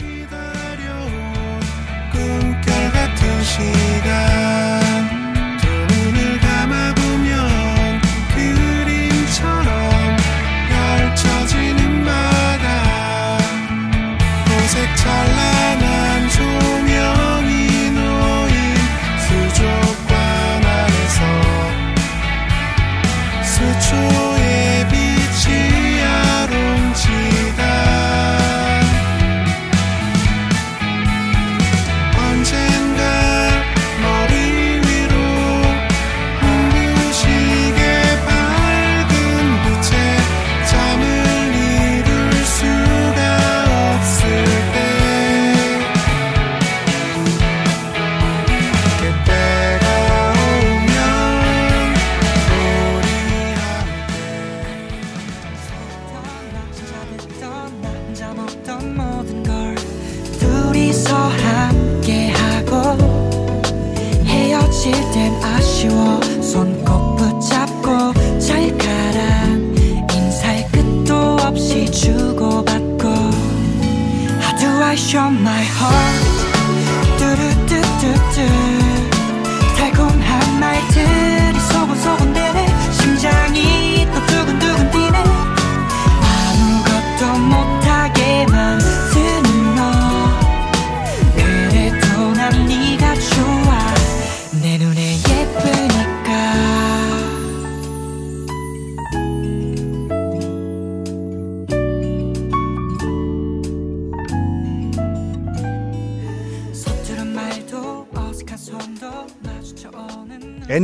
S5: 헤어질 땐 아쉬워. 손 꼭 붙잡고 잘 가라. 인사의 끝도 없이 주고받고. How do I show my heart? 뚜루뚜뚜뚜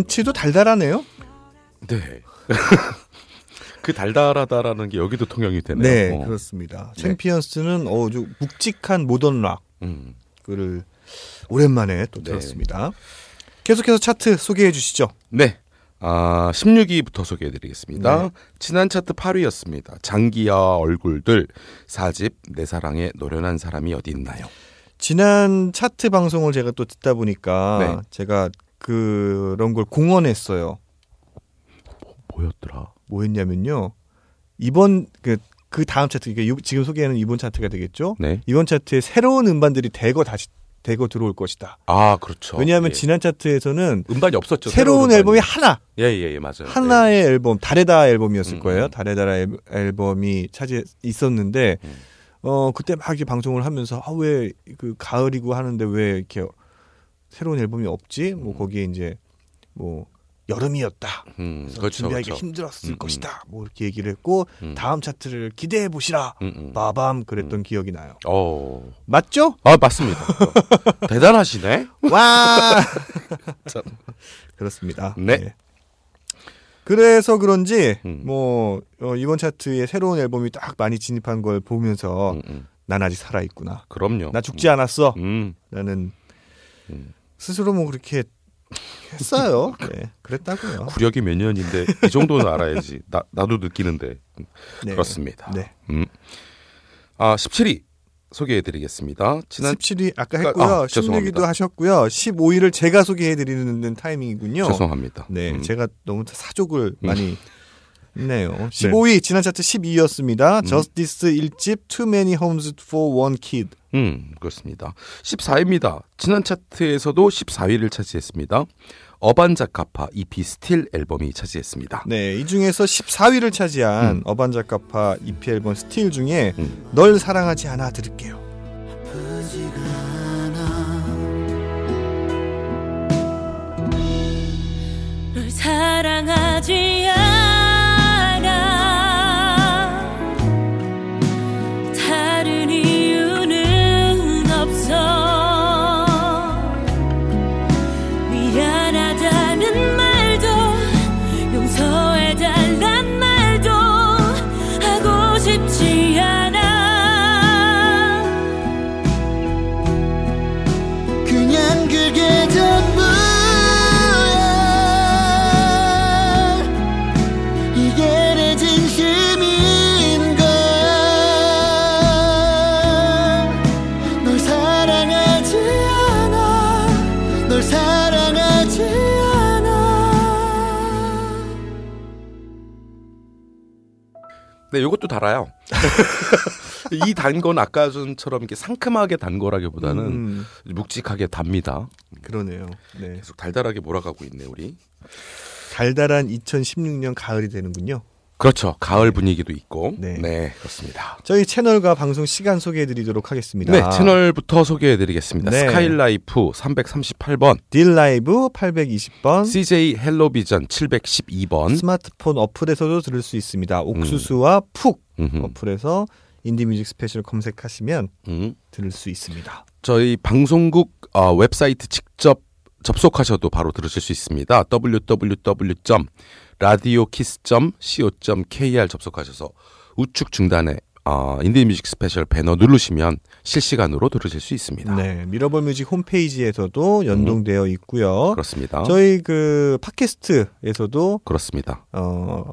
S1: 엔츠도 달달하네요.
S2: 네. 그 달달하다라는 게 여기도 통용이 되네요.
S1: 네,
S2: 어.
S1: 그렇습니다.
S2: 네.
S1: 챔피언스는 어, 좀 묵직한 모던
S2: 음.
S1: 락을 오랜만에 또
S2: 네.
S1: 들었습니다. 계속해서 차트 소개해 주시죠.
S2: 네. 아, 16위부터 소개해 드리겠습니다.
S1: 네.
S2: 지난 차트 8위였습니다. 장기야 얼굴들 4집 내 사랑에 노련한 사람이 어디 있나요?
S1: 지난 차트 방송을 제가 또 듣다 보니까
S2: 네.
S1: 제가 그런 걸 공언했어요.
S2: 뭐 였더라?
S1: 뭐 했냐면요. 이번 그 그 다음 차트, 그러니까 이- 지금 소개하는 이번 차트가 되겠죠.
S2: 네.
S1: 이번 차트에 새로운 음반들이 대거 다시 대거 들어올 것이다.
S2: 아 그렇죠.
S1: 왜냐하면
S2: 예.
S1: 지난 차트에서는
S2: 음반이 없었죠.
S1: 새로운 앨범이 하나,
S2: 예 예 예, 맞아요.
S1: 하나의 앨범, 다레다 앨범이었을
S2: 음,
S1: 거예요.
S2: 음.
S1: 다레다라 앨- 앨범이 차지 있었는데,
S2: 음.
S1: 어 그때 막 이렇게 방송을 하면서 아 왜 그 가을이고 하는데 왜 이렇게 새로운 앨범이 없지? 뭐 거기에 이제 뭐 여름이었다.
S2: 예. 음,
S1: 그래서
S2: 그렇죠.
S1: 준비하기
S2: 그렇죠.
S1: 힘들었을
S2: 음, 음.
S1: 것이다. 뭐 이렇게 얘기를 했고
S2: 음.
S1: 다음 차트를 기대해 보시라.
S2: 음, 음.
S1: 그랬던 기억이 나요.
S2: 어.
S1: 맞죠?
S2: 아 맞습니다. 어, 대단하시네.
S1: 와
S2: 참.
S1: 그렇습니다.
S2: 네.
S1: 그래서 그런지
S2: 음.
S1: 뭐 어, 이번 차트에 새로운 앨범이 딱 많이 진입한 걸 보면서
S2: 음, 음.
S1: 난 아직 살아 있구나.
S2: 그럼요.
S1: 나 죽지 않았어.
S2: 음.
S1: 나는
S2: 음.
S1: 스스로 뭐 그렇게 했어요. 네, 그랬다고요.
S2: 구력이 몇 년인데 이 정도는 알아야지. 나 나도 느끼는데
S1: 네.
S2: 그렇습니다.
S1: 네.
S2: 음. 아 17위 소개해드리겠습니다. 지난
S1: 17위 아까
S2: 아,
S1: 했고요.
S2: 아,
S1: 16위도
S2: 죄송합니다.
S1: 하셨고요. 15위를 제가 소개해드리는 타이밍이군요.
S2: 죄송합니다.
S1: 네,
S2: 음.
S1: 제가 너무 사족을 많이 했 네요. 15위 지난 차트 12위였습니다. 저스티스 1집 Too Many Homes for One Kid.
S2: 음, 그렇습니다. 14위입니다. 지난 차트에서도 14위를 차지했습니다. 어반자카파 EP Still 앨범이 차지했습니다.
S1: 네, 이 중에서 14위를 차지한 어반자카파 EP 앨범 Still 중에
S2: 음.
S1: 널 사랑하지 않아 들을게요.
S6: 아프지가 않아
S7: 널 사랑하지 않아
S6: 그
S2: 네, 이것도 달아요. 이 단 건 아까 전처럼 이렇게 상큼하게 단 거라기보다는
S1: 음,
S2: 묵직하게 답니다.
S1: 그러네요. 네.
S2: 계속 달달하게 몰아가고 있네 우리.
S1: 달달한 2016년 가을이 되는군요.
S2: 그렇죠. 가을 분위기도 있고.
S1: 네.
S2: 네, 그렇습니다.
S1: 저희 채널과 방송 시간 소개해 드리도록 하겠습니다.
S2: 네, 채널부터 소개해 드리겠습니다.
S1: 네.
S2: 스카이라이프 338번,
S1: 딜라이브 820번,
S2: CJ 헬로비전 712번.
S1: 스마트폰 어플에서도 들을 수 있습니다. 옥수수와 푹
S2: 음흠.
S1: 어플에서 인디뮤직 스페셜 검색하시면
S2: 음.
S1: 들을 수 있습니다.
S2: 저희 방송국 어, 웹사이트 직접 접속하셔도 바로 들으실 수 있습니다. www.radiokiss.co.kr 접속하셔서 우측 중단에 어, 인디뮤직 스페셜 배너 누르시면 실시간으로 들으실 수 있습니다.
S1: 네, 미러볼 뮤직 홈페이지에서도 연동되어 있고요.
S2: 그렇습니다.
S1: 저희 그 팟캐스트에서도
S2: 그렇습니다.
S1: 어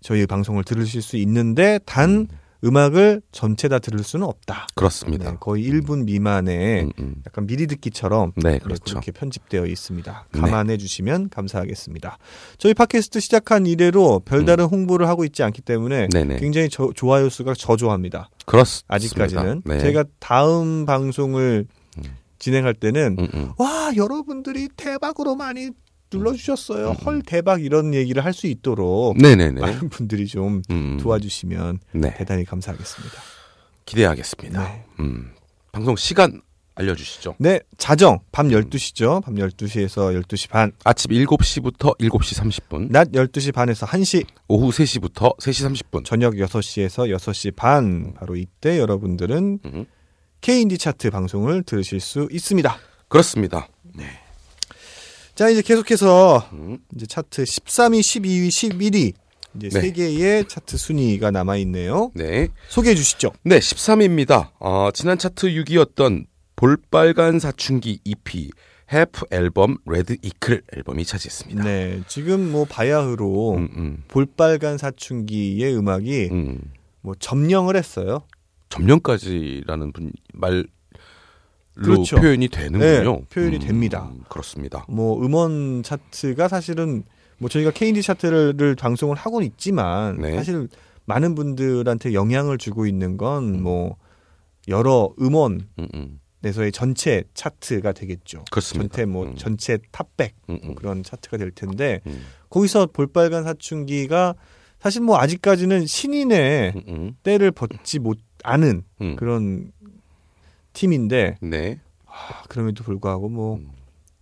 S1: 저희 방송을 들으실 수 있는데 단 음 악을 전체 다 들을 수는 없다.
S2: 그렇습니다.
S1: 네, 거의 1분 미만의
S2: 음, 음.
S1: 약간 미리 듣기처럼
S2: 네, 그렇죠.
S1: 그렇게 편집되어 있습니다.
S2: 네.
S1: 감안해 주시면 감사하겠습니다. 저희 팟캐스트 시작한 이래로 별다른 홍보를 하고 있지 않기 때문에
S2: 음. 네네.
S1: 굉장히 저- 좋아요 수가 저조합니다.
S2: 그렇습니다.
S1: 아직까지는
S2: 네.
S1: 제가 다음 방송을 진행할 때는
S2: 음, 음.
S1: 와 여러분들이 대박으로 많이 눌러주셨어요.
S2: 음,
S1: 헐 대박 이런 얘기를 할 수 있도록
S2: 네네네.
S1: 많은 분들이 좀
S2: 음,
S1: 도와주시면
S2: 네.
S1: 대단히 감사하겠습니다.
S2: 기대하겠습니다.
S1: 네.
S2: 음. 방송 시간 알려주시죠.
S1: 네, 자정 밤 12시죠. 밤 12시에서 12시 반,
S2: 아침 7시부터 7시 30분,
S1: 낮 12시 반에서 1시,
S2: 오후 3시부터 3시 30분.
S1: 저녁 6시에서 6시 반 바로 이때 여러분들은
S2: 음.
S1: K인디 차트 방송을 들으실 수 있습니다.
S2: 그렇습니다.
S1: 자, 이제 계속해서
S2: 음.
S1: 이제 차트 13위, 12위, 11위 이제
S2: 네.
S1: 세 개의 차트 순위가 남아 있네요.
S2: 네.
S1: 소개해 주시죠.
S2: 네, 13위입니다. 어, 지난 차트 6위였던 볼빨간 사춘기 EP 해프 앨범 레드 이클 앨범이 차지했습니다.
S1: 네, 지금 뭐 바야흐로
S2: 음, 음,
S1: 볼빨간 사춘기의 음악이
S2: 음.
S1: 뭐 점령을 했어요.
S2: 점령까지라는 분, 말로
S1: 그렇죠.
S2: 표현이 되는군요.
S1: 네, 표현이 됩니다.
S2: 그렇습니다.
S1: 뭐 음원 차트가 사실은 뭐 저희가 K&D 차트를 방송을 하고는 있지만
S2: 네.
S1: 사실 많은 분들한테 영향을 주고 있는 건
S2: 음.
S1: 뭐 여러 음원
S2: 음, 음.
S1: 에서의 전체 차트가 되겠죠.
S2: 그렇습니다.
S1: 전체 뭐
S2: 음.
S1: 전체 탑백
S2: 음,
S1: 뭐
S2: 음.
S1: 그런 차트가 될 텐데
S2: 음.
S1: 거기서 볼빨간 사춘기가 사실 뭐 아직까지는 신인의
S2: 음, 음.
S1: 때를 벗지 못 않은
S2: 음.
S1: 그런 팀인데
S2: 네.
S1: 아, 그럼에도 불구하고 뭐
S2: 음.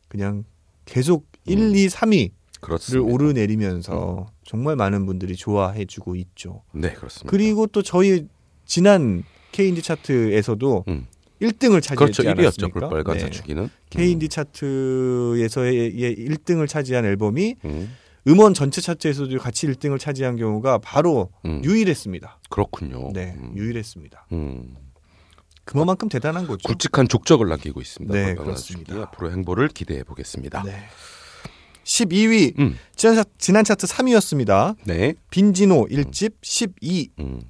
S1: 그냥 계속 1, 2, 3위를
S2: 그렇습니다. 음.
S1: 오르내리면서 정말 많은 분들이 좋아해주고 있죠.
S2: 네, 그렇습니다.
S1: 그리고 또 저희 지난 K인디 차트에서도
S2: 음.
S1: 1등을 차지했지
S2: 그렇죠. 1위였죠.
S1: 않았습니까?
S2: 볼빨간
S1: 네.
S2: 사춘기는.
S1: K인디 차트에서의 1등을 차지한 앨범이
S2: 음.
S1: 음원 전체 차트에서도 같이 1등을 차지한 경우가 바로
S2: 음.
S1: 유일했습니다.
S2: 그렇군요.
S1: 네,
S2: 음.
S1: 유일했습니다.
S2: 음.
S1: 그만큼 대단한 거죠.
S2: 굵직한 족적을 남기고 있습니다.
S1: 네, 그렇습니다.
S2: 앞으로 행보를 기대해 보겠습니다.
S1: 네. 12위
S2: 음.
S1: 지난, 차- 지난 차트 3위였습니다.
S2: 네.
S1: 빈지노 1집 12.
S2: 음.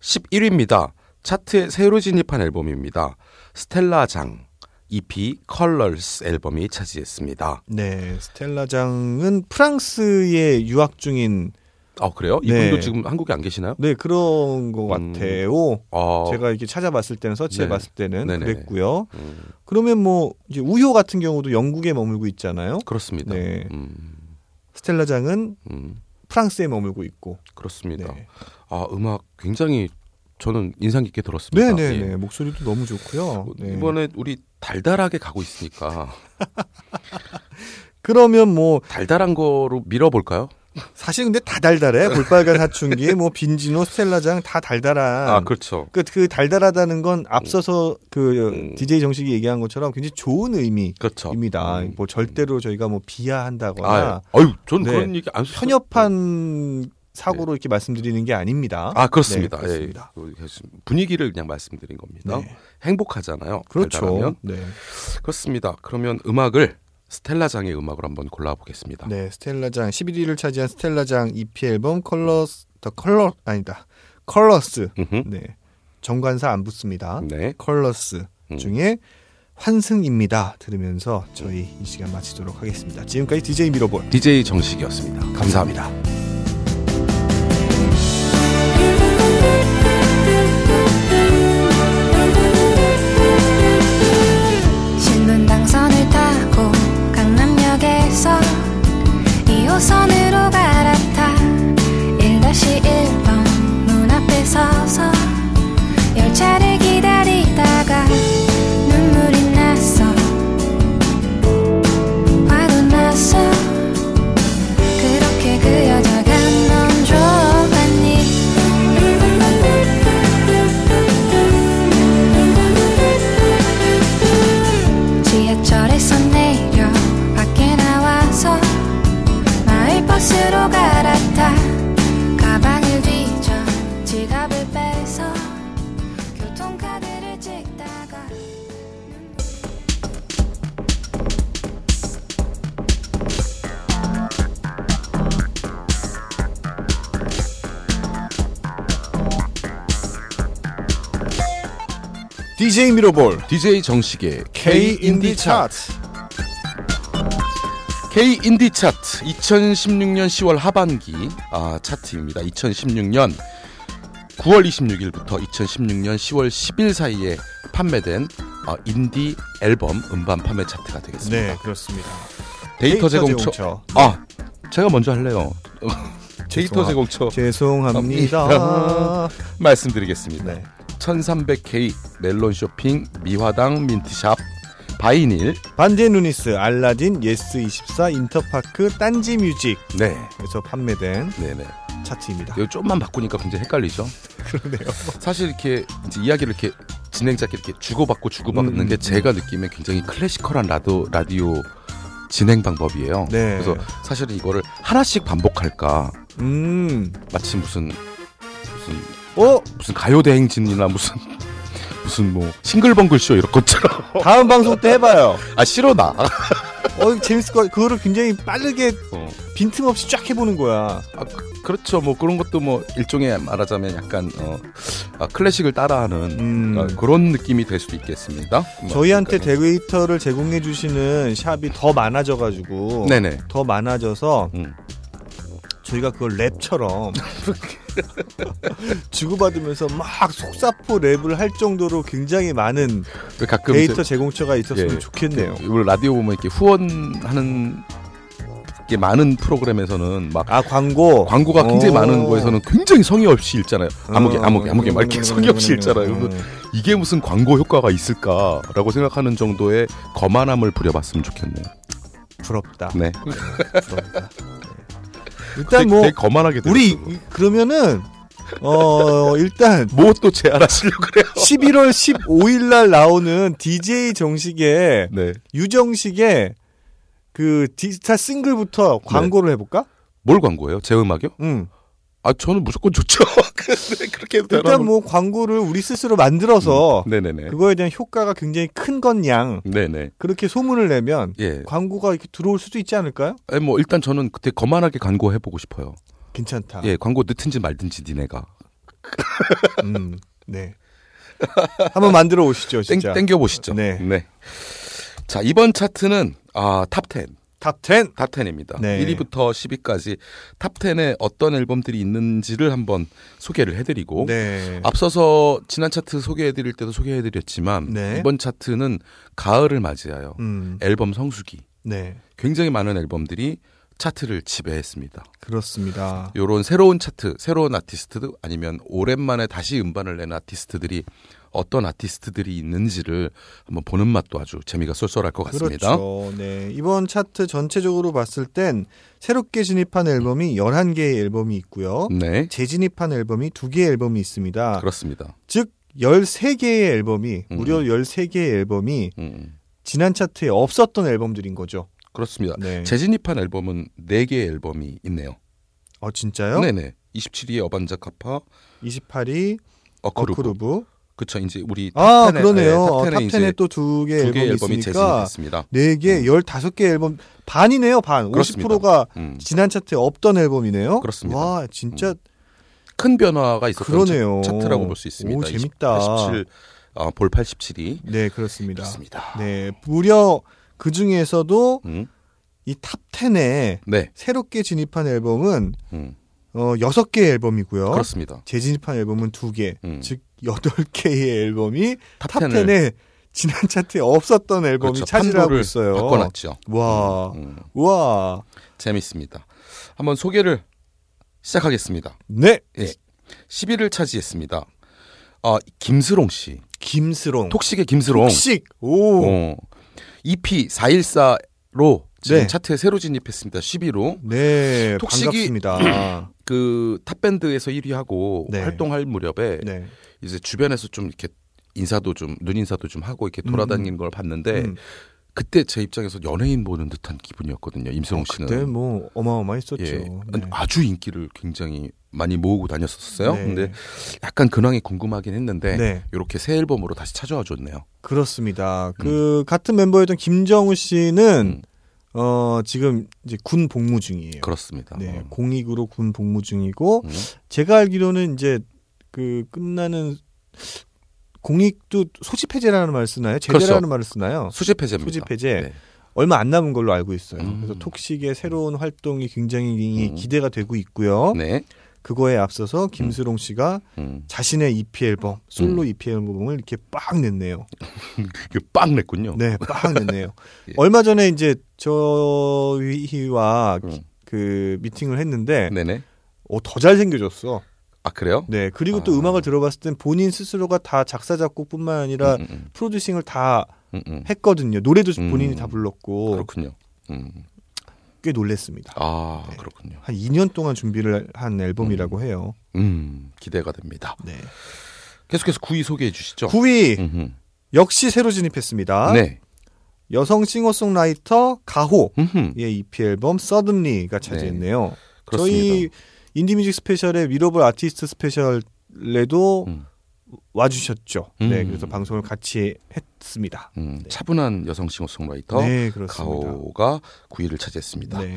S2: 11위입니다. 차트에 새로 진입한 앨범입니다. 스텔라 장 EP 컬러스 앨범이 차지했습니다.
S1: 네, 스텔라 장은 프랑스에 유학 중인
S2: 아 그래요? 이분도
S1: 네.
S2: 지금 한국에 안 계시나요?
S1: 네 그런 것
S2: 음.
S1: 같아요.
S2: 아,
S1: 제가 이렇게 찾아봤을 때는 서치해봤을 때는
S2: 네네네.
S1: 그랬고요.
S2: 음,
S1: 그러면 뭐 이제 우효 같은 경우도 영국에 머물고 있잖아요.
S2: 그렇습니다.
S1: 네.
S2: 음,
S1: 스텔라장은
S2: 음,
S1: 프랑스에 머물고 있고.
S2: 그렇습니다.
S1: 네,
S2: 아 음악 굉장히 저는 인상 깊게 들었습니다.
S1: 네, 네,
S2: 예.
S1: 네. 목소리도 너무 좋고요. 네.
S2: 이번에 우리 달달하게 가고 있으니까
S1: 그러면 뭐
S2: 달달한 거로 밀어볼까요?
S1: 사실 근데 다 달달해. 볼빨간 사춘기, 뭐 빈지노, 스텔라장 다 달달한.
S2: 아 그렇죠.
S1: 그, 그 달달하다는 건 앞서서 그
S2: 음.
S1: DJ 정식이 얘기한 것처럼 굉장히 좋은 의미입니다.
S2: 그렇죠. 음.
S1: 뭐 절대로 저희가 뭐 비하한다거나
S2: 아, 아유, 전
S1: 네.
S2: 그런 얘기 안 쓰-
S1: 편협한 사고로 이렇게 말씀드리는 게 아닙니다.
S2: 아 그렇습니다.
S1: 네, 그렇습니다.
S2: 예, 그 분위기를 그냥 말씀드린 겁니다.
S1: 네.
S2: 행복하잖아요.
S1: 그렇죠.
S2: 달달하면.
S1: 네.
S2: 그렇습니다. 그러면 음악을 스텔라장의 음악으로 한번 골라보겠습니다.
S1: 네, 스텔라장 11위를 차지한 스텔라장 EP 앨범 Colors the color 아니다. Colors.
S2: 음흠.
S1: 네. 정관사 안 붙습니다.
S2: 네.
S1: Colors
S2: 음.
S1: 중에 환승입니다. 들으면서 저희 이 시간 마치도록 하겠습니다. 지금까지 DJ 미러볼
S2: DJ 정식이었습니다. 감사합니다.
S1: 미러볼
S2: DJ 정식의
S1: K 인디 차트.
S2: K 인디 차트 2016년 10월 하반기 아, 차트입니다. 2016년 9월 26일부터 2016년 10월 10일 사이에 판매된 아, 인디 앨범 음반 판매 차트가 되겠습니다.
S1: 네, 그렇습니다.
S2: 데이터 제공처 아 제가 먼저 할래요. 데이터 제공처
S1: 죄송합니다.
S2: 말씀드리겠습니다.
S1: 네.
S2: 1300K 멜론 쇼핑 미화당 민트샵 바이닐
S1: 반제 누니스, 알라딘, 예스24, 인터파크, 딴지 뮤직에서
S2: 네
S1: 판매된
S2: 네네
S1: 차트입니다.
S2: 이거 좀만 바꾸니까 굉장히 헷갈리죠.
S1: 그러네요.
S2: 사실 이렇게 이야기를 이렇게 진행자께 이렇게 주고받고 주고받는
S1: 음,
S2: 게
S1: 음.
S2: 제가 느끼면 굉장히 classical한 라도 라디오 진행 방법이에요.
S1: 네.
S2: 그래서 사실은 이거를 하나씩 반복할까
S1: 음,
S2: 마치 무슨 무슨
S1: 어
S2: 무슨 가요 대행진이나 무슨 무슨 뭐 싱글벙글 쇼 이런 것처럼
S1: 다음 방송 때 해봐요.
S2: 아 싫어 나.
S1: 어 재밌을 것 같아. 그거를 굉장히 빠르게
S2: 어.
S1: 빈틈없이 쫙 해보는 거야.
S2: 아, 그, 그렇죠. 뭐 그런 것도 뭐 일종의 말하자면 약간 어, 아, 클래식을 따라하는
S1: 음.
S2: 어, 그런 느낌이 될 수도 있겠습니다. 뭐,
S1: 저희한테. 데이터를 제공해 주시는 샵이 더 많아져가지고
S2: 네네.
S1: 더 많아져서
S2: 음.
S1: 저희가 그걸 랩처럼 주고받으면서 막 속사포 랩을 할 정도로 굉장히 많은
S2: 그 가끔
S1: 데이터 제공처가 있었으면
S2: 예.
S1: 좋겠네요.
S2: 우리 라디오 보면 이렇게 후원하는 게 많은 프로그램에서는 막
S1: 아 광고
S2: 광고가 굉장히
S1: 오.
S2: 많은 거에서는 굉장히 성의 없이 읽잖아요. 아무개
S1: 음,
S2: 아무개 아무개 막 이렇게 성의 없이 읽잖아요.
S1: 음.
S2: 그래서 이게 무슨 광고 효과가 있을까라고 생각하는 정도의 거만함을 부려봤으면 좋겠네요.
S1: 부럽다.
S2: 네.
S1: 부럽다. 네. 일단
S2: 되게,
S1: 뭐
S2: 되게 거만하게
S1: 우리. 이- 그러면은 어 일단
S2: 뭐 또 제안하시려고 그래요?
S1: 11월 15일 날 나오는 DJ 정식의
S2: 네.
S1: 유정식의 그 디지털 싱글부터 광고를 해볼까?
S2: 뭘 광고예요? 제 음악이요?
S1: 응.
S2: 아 저는 무조건 좋죠. 네, 그렇게 해도 되나?
S1: 일단 뭐 광고를 우리 스스로 만들어서
S2: 네네네.
S1: 그거에 대한 효과가 굉장히 큰 건 양
S2: 네네.
S1: 그렇게 소문을 내면
S2: 예.
S1: 광고가 이렇게 들어올 수도 있지 않을까요?
S2: 아니, 뭐 일단 저는 그때 거만하게 광고 해보고 싶어요.
S1: 괜찮다.
S2: 예, 광고 넣든지 말든지 니네가
S1: 음, 네. 한번 만들어 오시죠,
S2: 땡,
S1: 진짜.
S2: 땡겨 보시죠.
S1: 네.
S2: 자 이번 차트는 아, top 10.
S1: top 10.
S2: top 10입니다.
S1: 네.
S2: 1위부터 10위까지 top 10에 어떤 앨범들이 있는지를 한번 소개를 해드리고
S1: 네.
S2: 앞서서 지난 차트 소개해드릴 때도 소개해드렸지만
S1: 네.
S2: 이번 차트는 가을을 맞이하여
S1: 음,
S2: 앨범 성수기
S1: 네.
S2: 굉장히 많은 앨범들이 차트를 지배했습니다.
S1: 그렇습니다.
S2: 요런 새로운 차트, 새로운 아티스트 아니면 오랜만에 다시 음반을 낸 아티스트들이 어떤 아티스트들이 있는지를 한번 보는 맛도 아주 재미가 쏠쏠할 것 같습니다.
S1: 그렇죠. 네. 이번 차트 전체적으로 봤을 땐 새롭게 진입한 앨범이 11개의 앨범이 있고요.
S2: 네,
S1: 재진입한 앨범이 2개의 앨범이 있습니다.
S2: 그렇습니다.
S1: 즉 13개의 앨범이
S2: 음.
S1: 무려 13개의 앨범이
S2: 음,
S1: 지난 차트에 없었던 앨범들인 거죠.
S2: 그렇습니다.
S1: 네.
S2: 재진입한 앨범은 4개의 앨범이 있네요.
S1: 어 진짜요?
S2: 네네. 27위의 어반자카파,
S1: 28위
S2: 어크루브.
S1: 어크루브.
S2: 그쵸, 이제 우리
S1: 아,
S2: top 10에,
S1: 그러네요.
S2: 네,
S1: 어,
S2: top 10에
S1: top 10에
S2: 이제
S1: 또 두 개의 앨범이
S2: 앨범이 재진입했습니다.
S1: 네 개,
S2: 음.
S1: 15개 앨범 반이네요, 반.
S2: 그렇습니다.
S1: 50%가
S2: 음.
S1: 지난 차트에 없던 앨범이네요.
S2: 그렇습니다.
S1: 와, 진짜
S2: 큰 변화가 있었던
S1: 그러네요.
S2: 차트라고 볼 수 있습니다.
S1: 오, 재밌다.
S2: 87, 어, Vol 87이
S1: 네, 그렇습니다.
S2: 그렇습니다.
S1: 네, 무려 그 중에서도
S2: 음,
S1: 이 top 10에
S2: 네,
S1: 새롭게 진입한 앨범은
S2: 음,
S1: 어, 6개의 앨범이고요.
S2: 그렇습니다.
S1: 재진입한 앨범은 2개.
S2: 음.
S1: 즉 8개의 앨범이
S2: top
S1: top
S2: 10을
S1: 10에 지난 차트에 없었던 앨범이
S2: 그렇죠.
S1: 차지를 하고
S2: 판도를
S1: 있어요.
S2: 바꿔놨죠.
S1: 와.
S2: 음, 음,
S1: 와.
S2: 재밌습니다. 한번 소개를 시작하겠습니다.
S1: 네.
S2: 예. 10위를 차지했습니다. 어, 김스롱 씨.
S1: 김스롱.
S2: 톡식의 김스롱.
S1: 톡식. 오.
S2: 어, EP 414로 지금
S1: 네.
S2: 차트에 새로 진입했습니다. 10위로.
S1: 네.
S2: 톡식이-
S1: 반갑습니다.
S2: 그 탑밴드에서 1위하고
S1: 네.
S2: 활동할 무렵에
S1: 네.
S2: 이제 주변에서 좀 이렇게 인사도 좀 눈인사도 좀 하고 이렇게 돌아다니는 걸 봤는데
S1: 음.
S2: 그때 제 입장에서 연예인 보는 듯한 기분이었거든요. 임수롱 씨는.
S1: 그때 뭐 어마어마했었죠.
S2: 예,
S1: 네.
S2: 아주 인기를 굉장히 많이 모으고 다녔었어요.
S1: 네.
S2: 근데 약간 근황이 궁금하긴 했는데
S1: 네.
S2: 이렇게 새 앨범으로 다시 찾아와 줬네요.
S1: 그렇습니다. 그 같은 멤버였던 김정우 씨는
S2: 음,
S1: 어 지금 이제 군 복무 중이에요.
S2: 그렇습니다.
S1: 네,
S2: 어.
S1: 공익으로 군 복무 중이고
S2: 음,
S1: 제가 알기로는 이제 그 끝나는 공익도 소집 해제라는 말을 쓰나요? 제대라는
S2: 그렇죠.
S1: 말을 쓰나요?
S2: 수집 해제입니다.
S1: 수집 해제.
S2: 네.
S1: 얼마 안 남은 걸로 알고 있어요.
S2: 음.
S1: 그래서 톡식의 새로운 활동이 굉장히
S2: 음.
S1: 기대가 되고 있고요.
S2: 네.
S1: 그거에 앞서서 김수롱 씨가
S2: 음.
S1: 자신의 EP 앨범, 솔로
S2: 음.
S1: EP 앨범을 이렇게 빡 냈네요.
S2: 그게 빵 냈군요.
S1: 네, 빡 냈네요.
S2: 예.
S1: 얼마 전에 이제 저희와
S2: 음.
S1: 그 미팅을 했는데
S2: 네네.
S1: 어, 더 잘생겨졌어.
S2: 아 그래요?
S1: 네, 그리고 또
S2: 아.
S1: 음악을 들어봤을 땐 본인 스스로가 다 작사 작곡뿐만 아니라
S2: 음, 음,
S1: 프로듀싱을 다
S2: 음, 음.
S1: 했거든요. 노래도
S2: 음.
S1: 본인이 다 불렀고
S2: 그렇군요. 음.
S1: 꽤 놀랬습니다.
S2: 아
S1: 네.
S2: 그렇군요.
S1: 한 2년 동안 준비를 한 앨범이라고 해요.
S2: 음 기대가 됩니다.
S1: 네.
S2: 계속해서 9위 소개해 주시죠.
S1: 9위
S2: 음흠.
S1: 역시 새로 진입했습니다.
S2: 네.
S1: 여성 싱어송라이터 가호의
S2: 음흠.
S1: EP 앨범 서든리가 차지했네요.
S2: 그렇습니다.
S1: 저희 인디뮤직 스페셜의 위러블 아티스트 스페셜에도
S2: 음.
S1: 와주셨죠. 네,
S2: 음.
S1: 그래서 방송을 같이 했습니다.
S2: 음,
S1: 네.
S2: 차분한 여성 싱어송라이터
S1: 네.
S2: 가오가 9위를 차지했습니다.
S1: 네.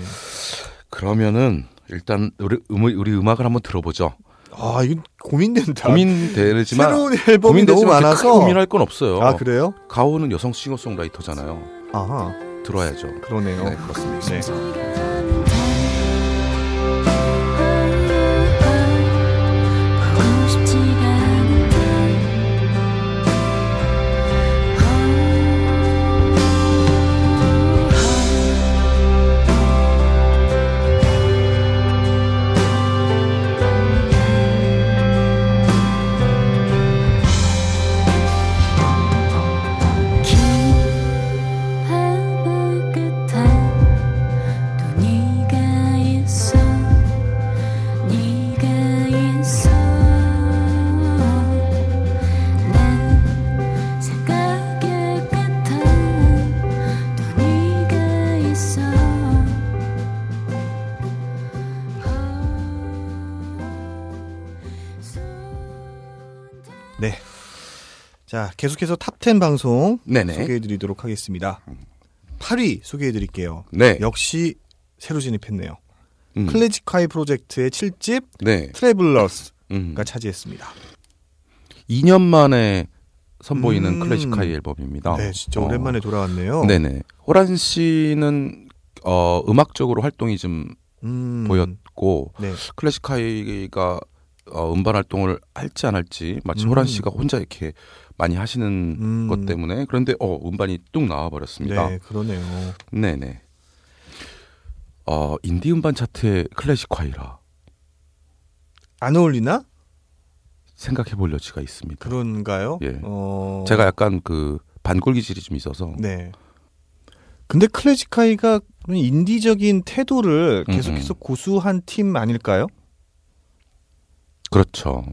S2: 그러면은 일단 우리, 음, 우리 음악을 한번 들어보죠.
S1: 아, 이건 고민된다.
S2: 고민되지만
S1: 새로운 앨범이 너무 많아서.
S2: 고민할 건 없어요.
S1: 아, 그래요?
S2: 가오는 여성 싱어송라이터잖아요.
S1: 아하,
S2: 들어야죠.
S1: 그러네요.
S2: 네, 그렇습니다.
S1: 네. 계속해서 top 10 방송
S2: 네네.
S1: 소개해드리도록 하겠습니다. 8위 소개해드릴게요.
S2: 네.
S1: 역시 새로 진입했네요.
S2: 음.
S1: 클래지콰이 프로젝트의 7집
S2: 네.
S1: Travellers가
S2: 음.
S1: 차지했습니다.
S2: 2년 만에 선보이는
S1: 음.
S2: 클래지콰이 앨범입니다.
S1: 네, 진짜
S2: 어.
S1: 오랜만에 돌아왔네요.
S2: 네네. 호란 씨는 어, 음악적으로 활동이 좀
S1: 음,
S2: 보였고
S1: 네.
S2: 클래지콰이가 어, 음반 활동을 할지 안 할지 마치
S1: 음.
S2: 호란 씨가 혼자 이렇게 많이 하시는
S1: 음.
S2: 것 때문에 그런데 어 음반이 뚝 나와 버렸습니다.
S1: 네, 그러네요.
S2: 네. 네 어 인디 음반 차트의 클래식하이라
S1: 안 어울리나?
S2: 생각해 볼 여지가 있습니다.
S1: 그런가요?
S2: 예.
S1: 어...
S2: 제가 약간 그 반골 기질이 좀 있어서
S1: 네. 근데 클래식하이가 인디적인 태도를
S2: 음,
S1: 계속해서 고수한 팀 아닐까요?
S2: 그렇죠.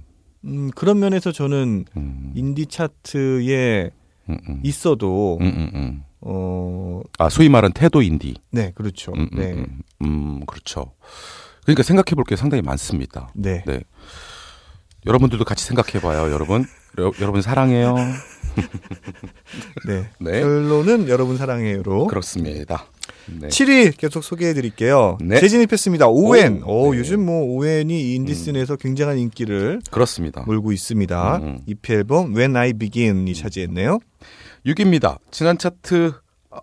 S1: 음, 그런 면에서 저는
S2: 음,
S1: 인디 차트에
S2: 음, 음.
S1: 있어도
S2: 음, 음, 음.
S1: 어,
S2: 아 소위 말하는 태도 인디.
S1: 네, 그렇죠.
S2: 음, 음,
S1: 네.
S2: 음, 음, 그렇죠. 그러니까 생각해 볼 게 상당히 많습니다.
S1: 네.
S2: 네. 여러분들도 같이 생각해 봐요, 여러분. 여, 여러분 사랑해요.
S1: 네.
S2: 네.
S1: 결론은 여러분 사랑해요로.
S2: 그렇습니다. 네.
S1: 7위 계속 소개해 드릴게요.
S2: 네.
S1: 재진입했습니다. 오웬.
S2: 오,
S1: 오,
S2: 네.
S1: 요즘 뭐 오웬이 인디 scene에서 굉장한 인기를
S2: 그렇습니다.
S1: 몰고 있습니다.
S2: 음, 음.
S1: EP 앨범 When I Begin이 차지했네요.
S2: 6위입니다. 지난 차트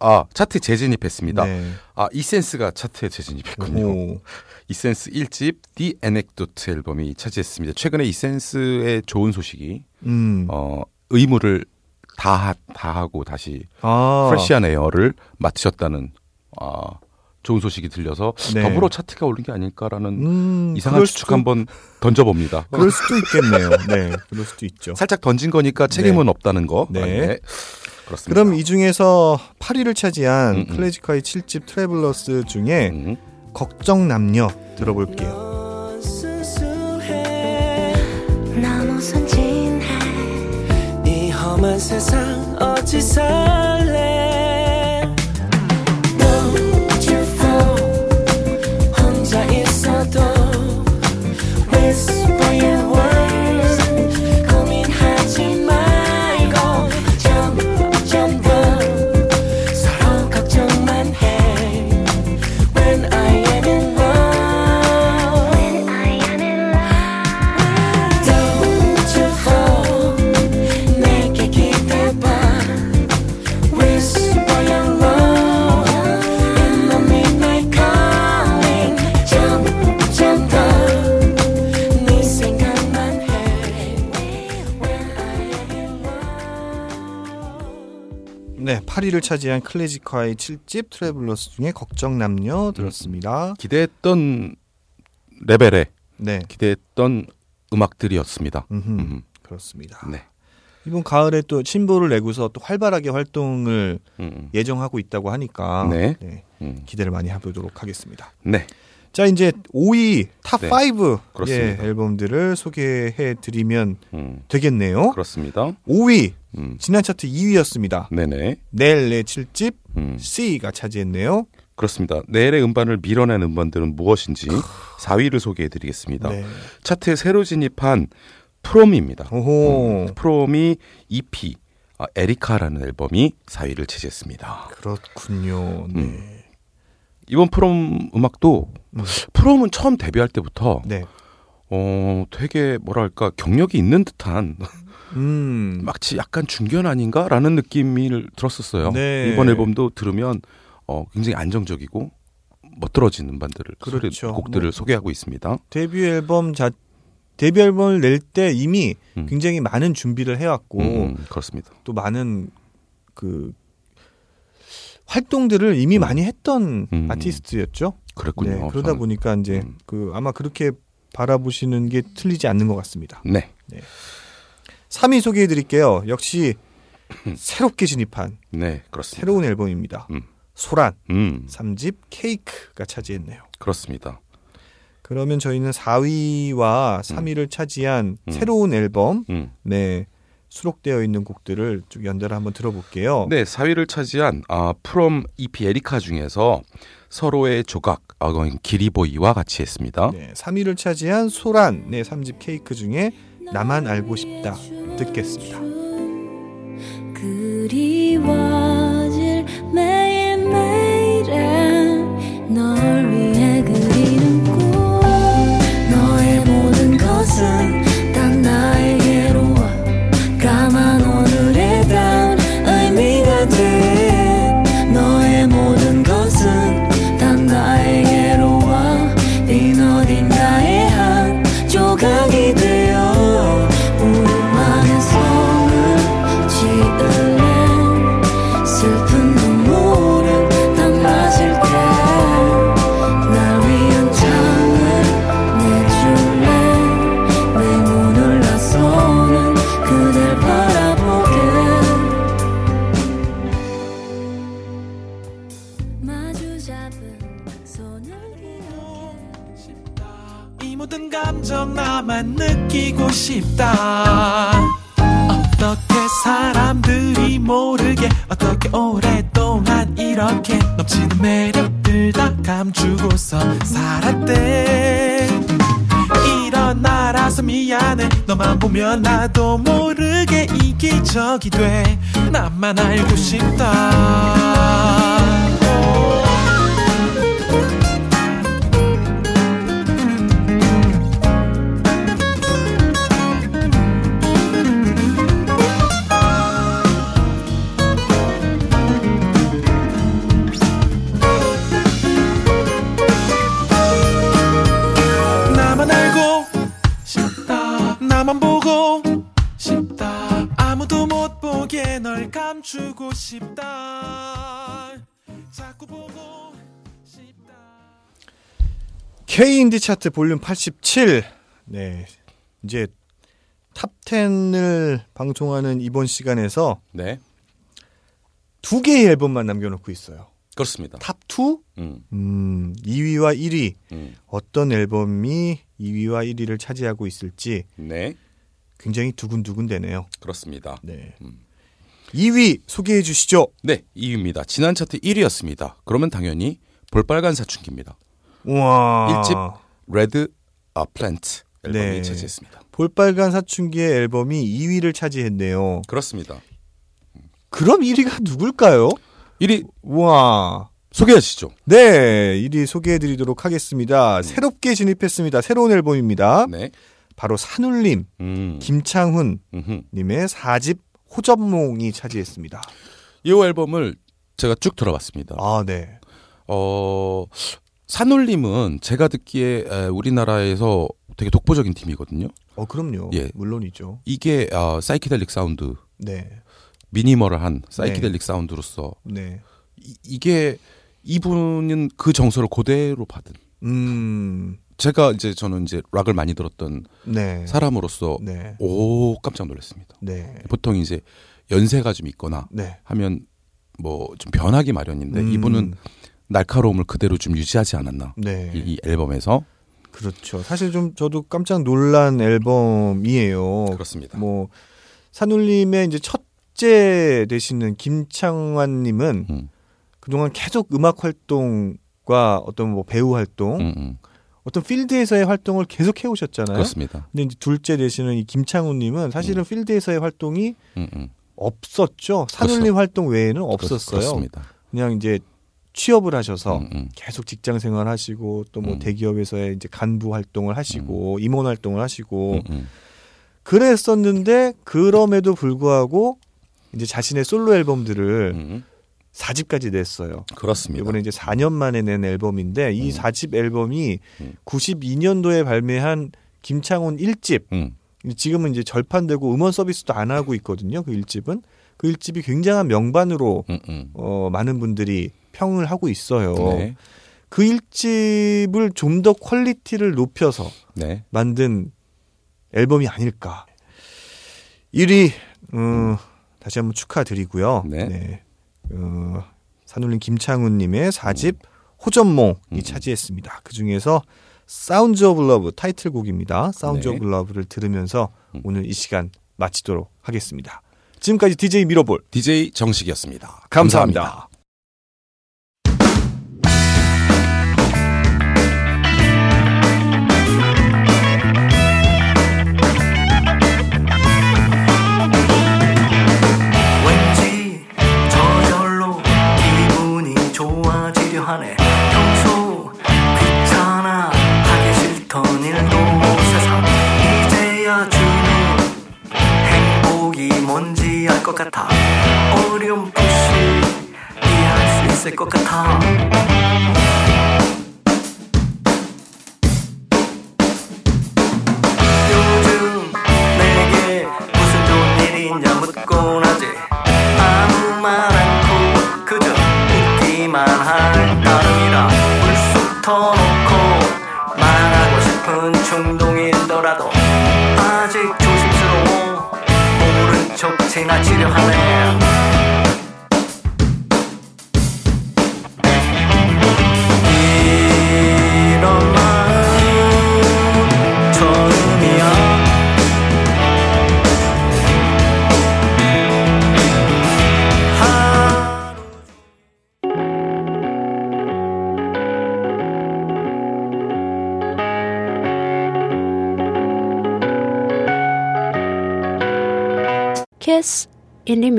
S2: 아 차트 재진입했습니다.
S1: 네.
S2: 아 이센스가 차트에 재진입했군요.
S1: 오.
S2: 이센스 1집 The Anecdote 앨범이 차지했습니다. 최근에 이센스의 좋은 소식이
S1: 음.
S2: 어 의무를 다, 다 하고 다시
S1: 아.
S2: 프레시한 에어를 맡으셨다는 아, 좋은 소식이 들려서
S1: 네.
S2: 더불어 차트가 오른 게 아닐까라는
S1: 음,
S2: 이상한 추측
S1: 수도-
S2: 한번 던져봅니다.
S1: 그럴 수도 있겠네요. 네. 그럴 수도 있죠.
S2: 살짝 던진 거니까 책임은 없다는 거.
S1: 네.
S2: 아, 그렇습니다.
S1: 그럼 이 중에서 8위를 차지한
S2: 음, 음.
S1: 클래식화의 7집 트래블러스 중에
S2: 음,
S1: 걱정 남녀 들어볼게요.
S3: 순수해
S8: 너무 순진해
S3: 이 험한 세상 어찌 살
S1: 1위를 차지한 클래식화의 7집 Travelers 중에 걱정 남녀 들었습니다.
S2: 음, 기대했던 레벨에
S1: 네.
S2: 기대했던 음악들이었습니다.
S1: 음흠,
S2: 음흠.
S1: 그렇습니다.
S2: 네.
S1: 이번 가을에 또 신보를 내고서 또 활발하게 활동을
S2: 음. 음.
S1: 예정하고 있다고 하니까
S2: 네.
S1: 네.
S2: 음.
S1: 기대를 많이 해보도록 하겠습니다.
S2: 네.
S1: 자 이제 5위 Top
S2: 네,
S1: 5
S2: 그렇습니다.
S1: 예, 앨범들을 소개해 드리면
S2: 음,
S1: 되겠네요.
S2: 그렇습니다.
S1: 5위
S2: 음,
S1: 지난 차트 2위였습니다.
S2: 네네.
S1: 넬의 7집
S2: 음,
S1: C가 차지했네요.
S2: 그렇습니다. 내일의 음반을 밀어낸 음반들은 무엇인지 4위를 소개해 드리겠습니다.
S1: 네.
S2: 차트에 새로 진입한 프롬입니다.
S1: 오호
S2: 음, 프롬이 EP 아, 에리카라는 앨범이 4위를 차지했습니다.
S1: 그렇군요. 네.
S2: 음. 이번 프롬 음악도
S1: 음.
S2: 프롬은 처음 데뷔할 때부터
S1: 네.
S2: 어 되게 뭐랄까 경력이 있는 듯한
S1: 음.
S2: 마치 약간 중견 아닌가라는 느낌을 들었었어요.
S1: 네.
S2: 이번 앨범도 들으면 어 굉장히 안정적이고 멋들어진 음반들을
S1: 그렇죠.
S2: 소리- 곡들을
S1: 뭐.
S2: 소개하고 있습니다.
S1: 데뷔 앨범 자 데뷔 앨범을 낼 때 이미
S2: 음.
S1: 굉장히 많은 준비를 해왔고
S2: 음, 그렇습니다.
S1: 또 많은 그 활동들을 이미
S2: 음.
S1: 많이 했던
S2: 음.
S1: 아티스트였죠.
S2: 그랬군요.
S1: 네, 그러다
S2: 저는-
S1: 보니까 이제
S2: 음.
S1: 그 아마 그렇게 바라보시는 게 틀리지 않는 것 같습니다.
S2: 네.
S1: 3위 소개해 드릴게요. 역시 새롭게 진입한
S2: 네, 그렇습니다.
S1: 새로운 앨범입니다.
S2: 음.
S1: 소란
S2: 음,
S1: 3집 케이크가 차지했네요.
S2: 그렇습니다.
S1: 그러면 저희는 4위와 3위를 차지한
S2: 음.
S1: 새로운 앨범
S2: 음.
S1: 네 수록되어 있는 곡들을 쭉 연달아 한번 들어볼게요.
S2: 네, 4위를 차지한 아, 프롬 EP 에리카 중에서 서로의 조각, 아, 기리보이와 같이 했습니다.
S1: 네, 3위를 차지한 소란 네 3집 케이크 중에 나만 알고 싶다 듣겠습니다.
S7: 그리워질 매일매일은 널
S3: 느끼고 싶다. 어떻게 사람들이 모르게 어떻게 오랫동안 이렇게 넘치는 매력들 다 감추고서 살았대. 이런 나라서 미안해. 너만 보면 나도 모르게 이기적이 돼. 나만 알고 싶다 보고 싶다 아무도 못 보게 널 감추고 싶다 자꾸 보고 싶다
S1: K 인디 차트 볼륨 87. 네. 이제 Top 10을 방송하는 이번 시간에서
S2: 네.
S1: 두 개의 앨범만 남겨놓고 있어요.
S2: 그렇습니다.
S1: Top 2?
S2: 음,
S1: 음, 2위와 1위.
S2: 음.
S1: 어떤 앨범이 2위와 1위를 차지하고 있을지
S2: 네.
S1: 굉장히 두근두근 되네요.
S2: 그렇습니다.
S1: 네.
S2: 음.
S1: 2위 소개해 주시죠.
S2: 네, 2위입니다. 지난 차트 1위였습니다. 그러면 당연히 볼빨간 사춘기입니다.
S1: 우와.
S2: 일집 Red 아 Planet 앨범이
S1: 네.
S2: 차지했습니다.
S1: 볼빨간 사춘기의 앨범이 2위를 차지했네요.
S2: 그렇습니다.
S1: 그럼 1위가 누굴까요?
S2: 1위
S1: 우와.
S2: 소개하시죠.
S1: 네, 1위 소개해 드리도록 하겠습니다. 새롭게 진입했습니다. 새로운 앨범입니다.
S2: 네.
S1: 바로 산울림,
S2: 음.
S1: 김창훈
S2: 음흠.
S1: 님의 4집 호접몽이 차지했습니다.
S2: 이 앨범을 제가 쭉 들어봤습니다.
S1: 아, 네.
S2: 어, 산울림은 제가 듣기에 에, 우리나라에서 되게 독보적인 팀이거든요.
S1: 어, 그럼요.
S2: 예.
S1: 물론이죠.
S2: 이게 어, 사이키델릭 사운드,
S1: 네.
S2: 미니멀한 사이키델릭 사운드로서
S1: 네.
S2: 이, 이게 이분은 그 정서를 그대로 받은.
S1: 음.
S2: 제가 이제 저는 이제 락을 많이 들었던
S1: 네.
S2: 사람으로서
S1: 네.
S2: 오 깜짝 놀랐습니다.
S1: 네.
S2: 보통 이제 연세가 좀 있거나
S1: 네.
S2: 하면 뭐 좀 변하기 마련인데
S1: 음.
S2: 이분은 날카로움을 그대로 좀 유지하지 않았나
S1: 네.
S2: 이, 이 앨범에서
S1: 그렇죠. 사실 좀 저도 깜짝 놀란 앨범이에요.
S2: 그렇습니다.
S1: 뭐 산울림의 이제 첫째 되시는 김창완님은
S2: 음.
S1: 그동안 계속 음악 활동과 어떤 뭐 배우 활동,
S2: 음, 음.
S1: 어떤 필드에서의 활동을 계속 해오셨잖아요.
S2: 그렇습니다.
S1: 근데 이제 둘째 되시는 이 김창훈님은 사실은 필드에서의 활동이
S2: 음, 음.
S1: 없었죠. 산울림
S2: 그렇죠.
S1: 활동 외에는 없었어요.
S2: 그렇습니다.
S1: 그냥 이제 취업을 하셔서
S2: 음, 음.
S1: 계속 직장 생활 하시고 또뭐
S2: 음.
S1: 대기업에서의 이제 간부 활동을 하시고 임원 활동을 하시고
S2: 음, 음.
S1: 그랬었는데 그럼에도 불구하고 이제 자신의 솔로 앨범들을
S2: 음,
S1: 사 4집까지 냈어요.
S2: 그렇습니다.
S1: 이번에 이제 4년 만에 낸 앨범인데 이
S2: 음.
S1: 4집 앨범이
S2: 음.
S1: 92년도에 발매한 김창훈 1집
S2: 음,
S1: 지금은 이제 절판되고 음원 서비스도 안 하고 있거든요. 그 1집은 그 1집이 굉장한 명반으로
S2: 음, 음.
S1: 어, 많은 분들이 평을 하고 있어요.
S2: 네,
S1: 그 1집을 좀 더 퀄리티를 높여서
S2: 네,
S1: 만든 앨범이 아닐까. 1위 어, 다시 한번 축하드리고요.
S2: 네.
S1: 어, 산울림 김창훈님의 4집 호접몽이
S2: 음.
S1: 차지했습니다. 그 중에서 Sound of Love 타이틀곡입니다. 사운드
S2: 네.
S1: of Love를 들으면서
S2: 음.
S1: 오늘 이 시간 마치도록 하겠습니다. 지금까지 DJ 미러볼
S2: DJ 정식이었습니다.
S1: 감사합니다.
S9: 왠지 我连不息，依然是孤苦
S4: 无依。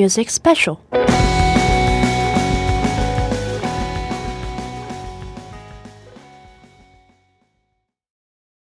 S4: music special.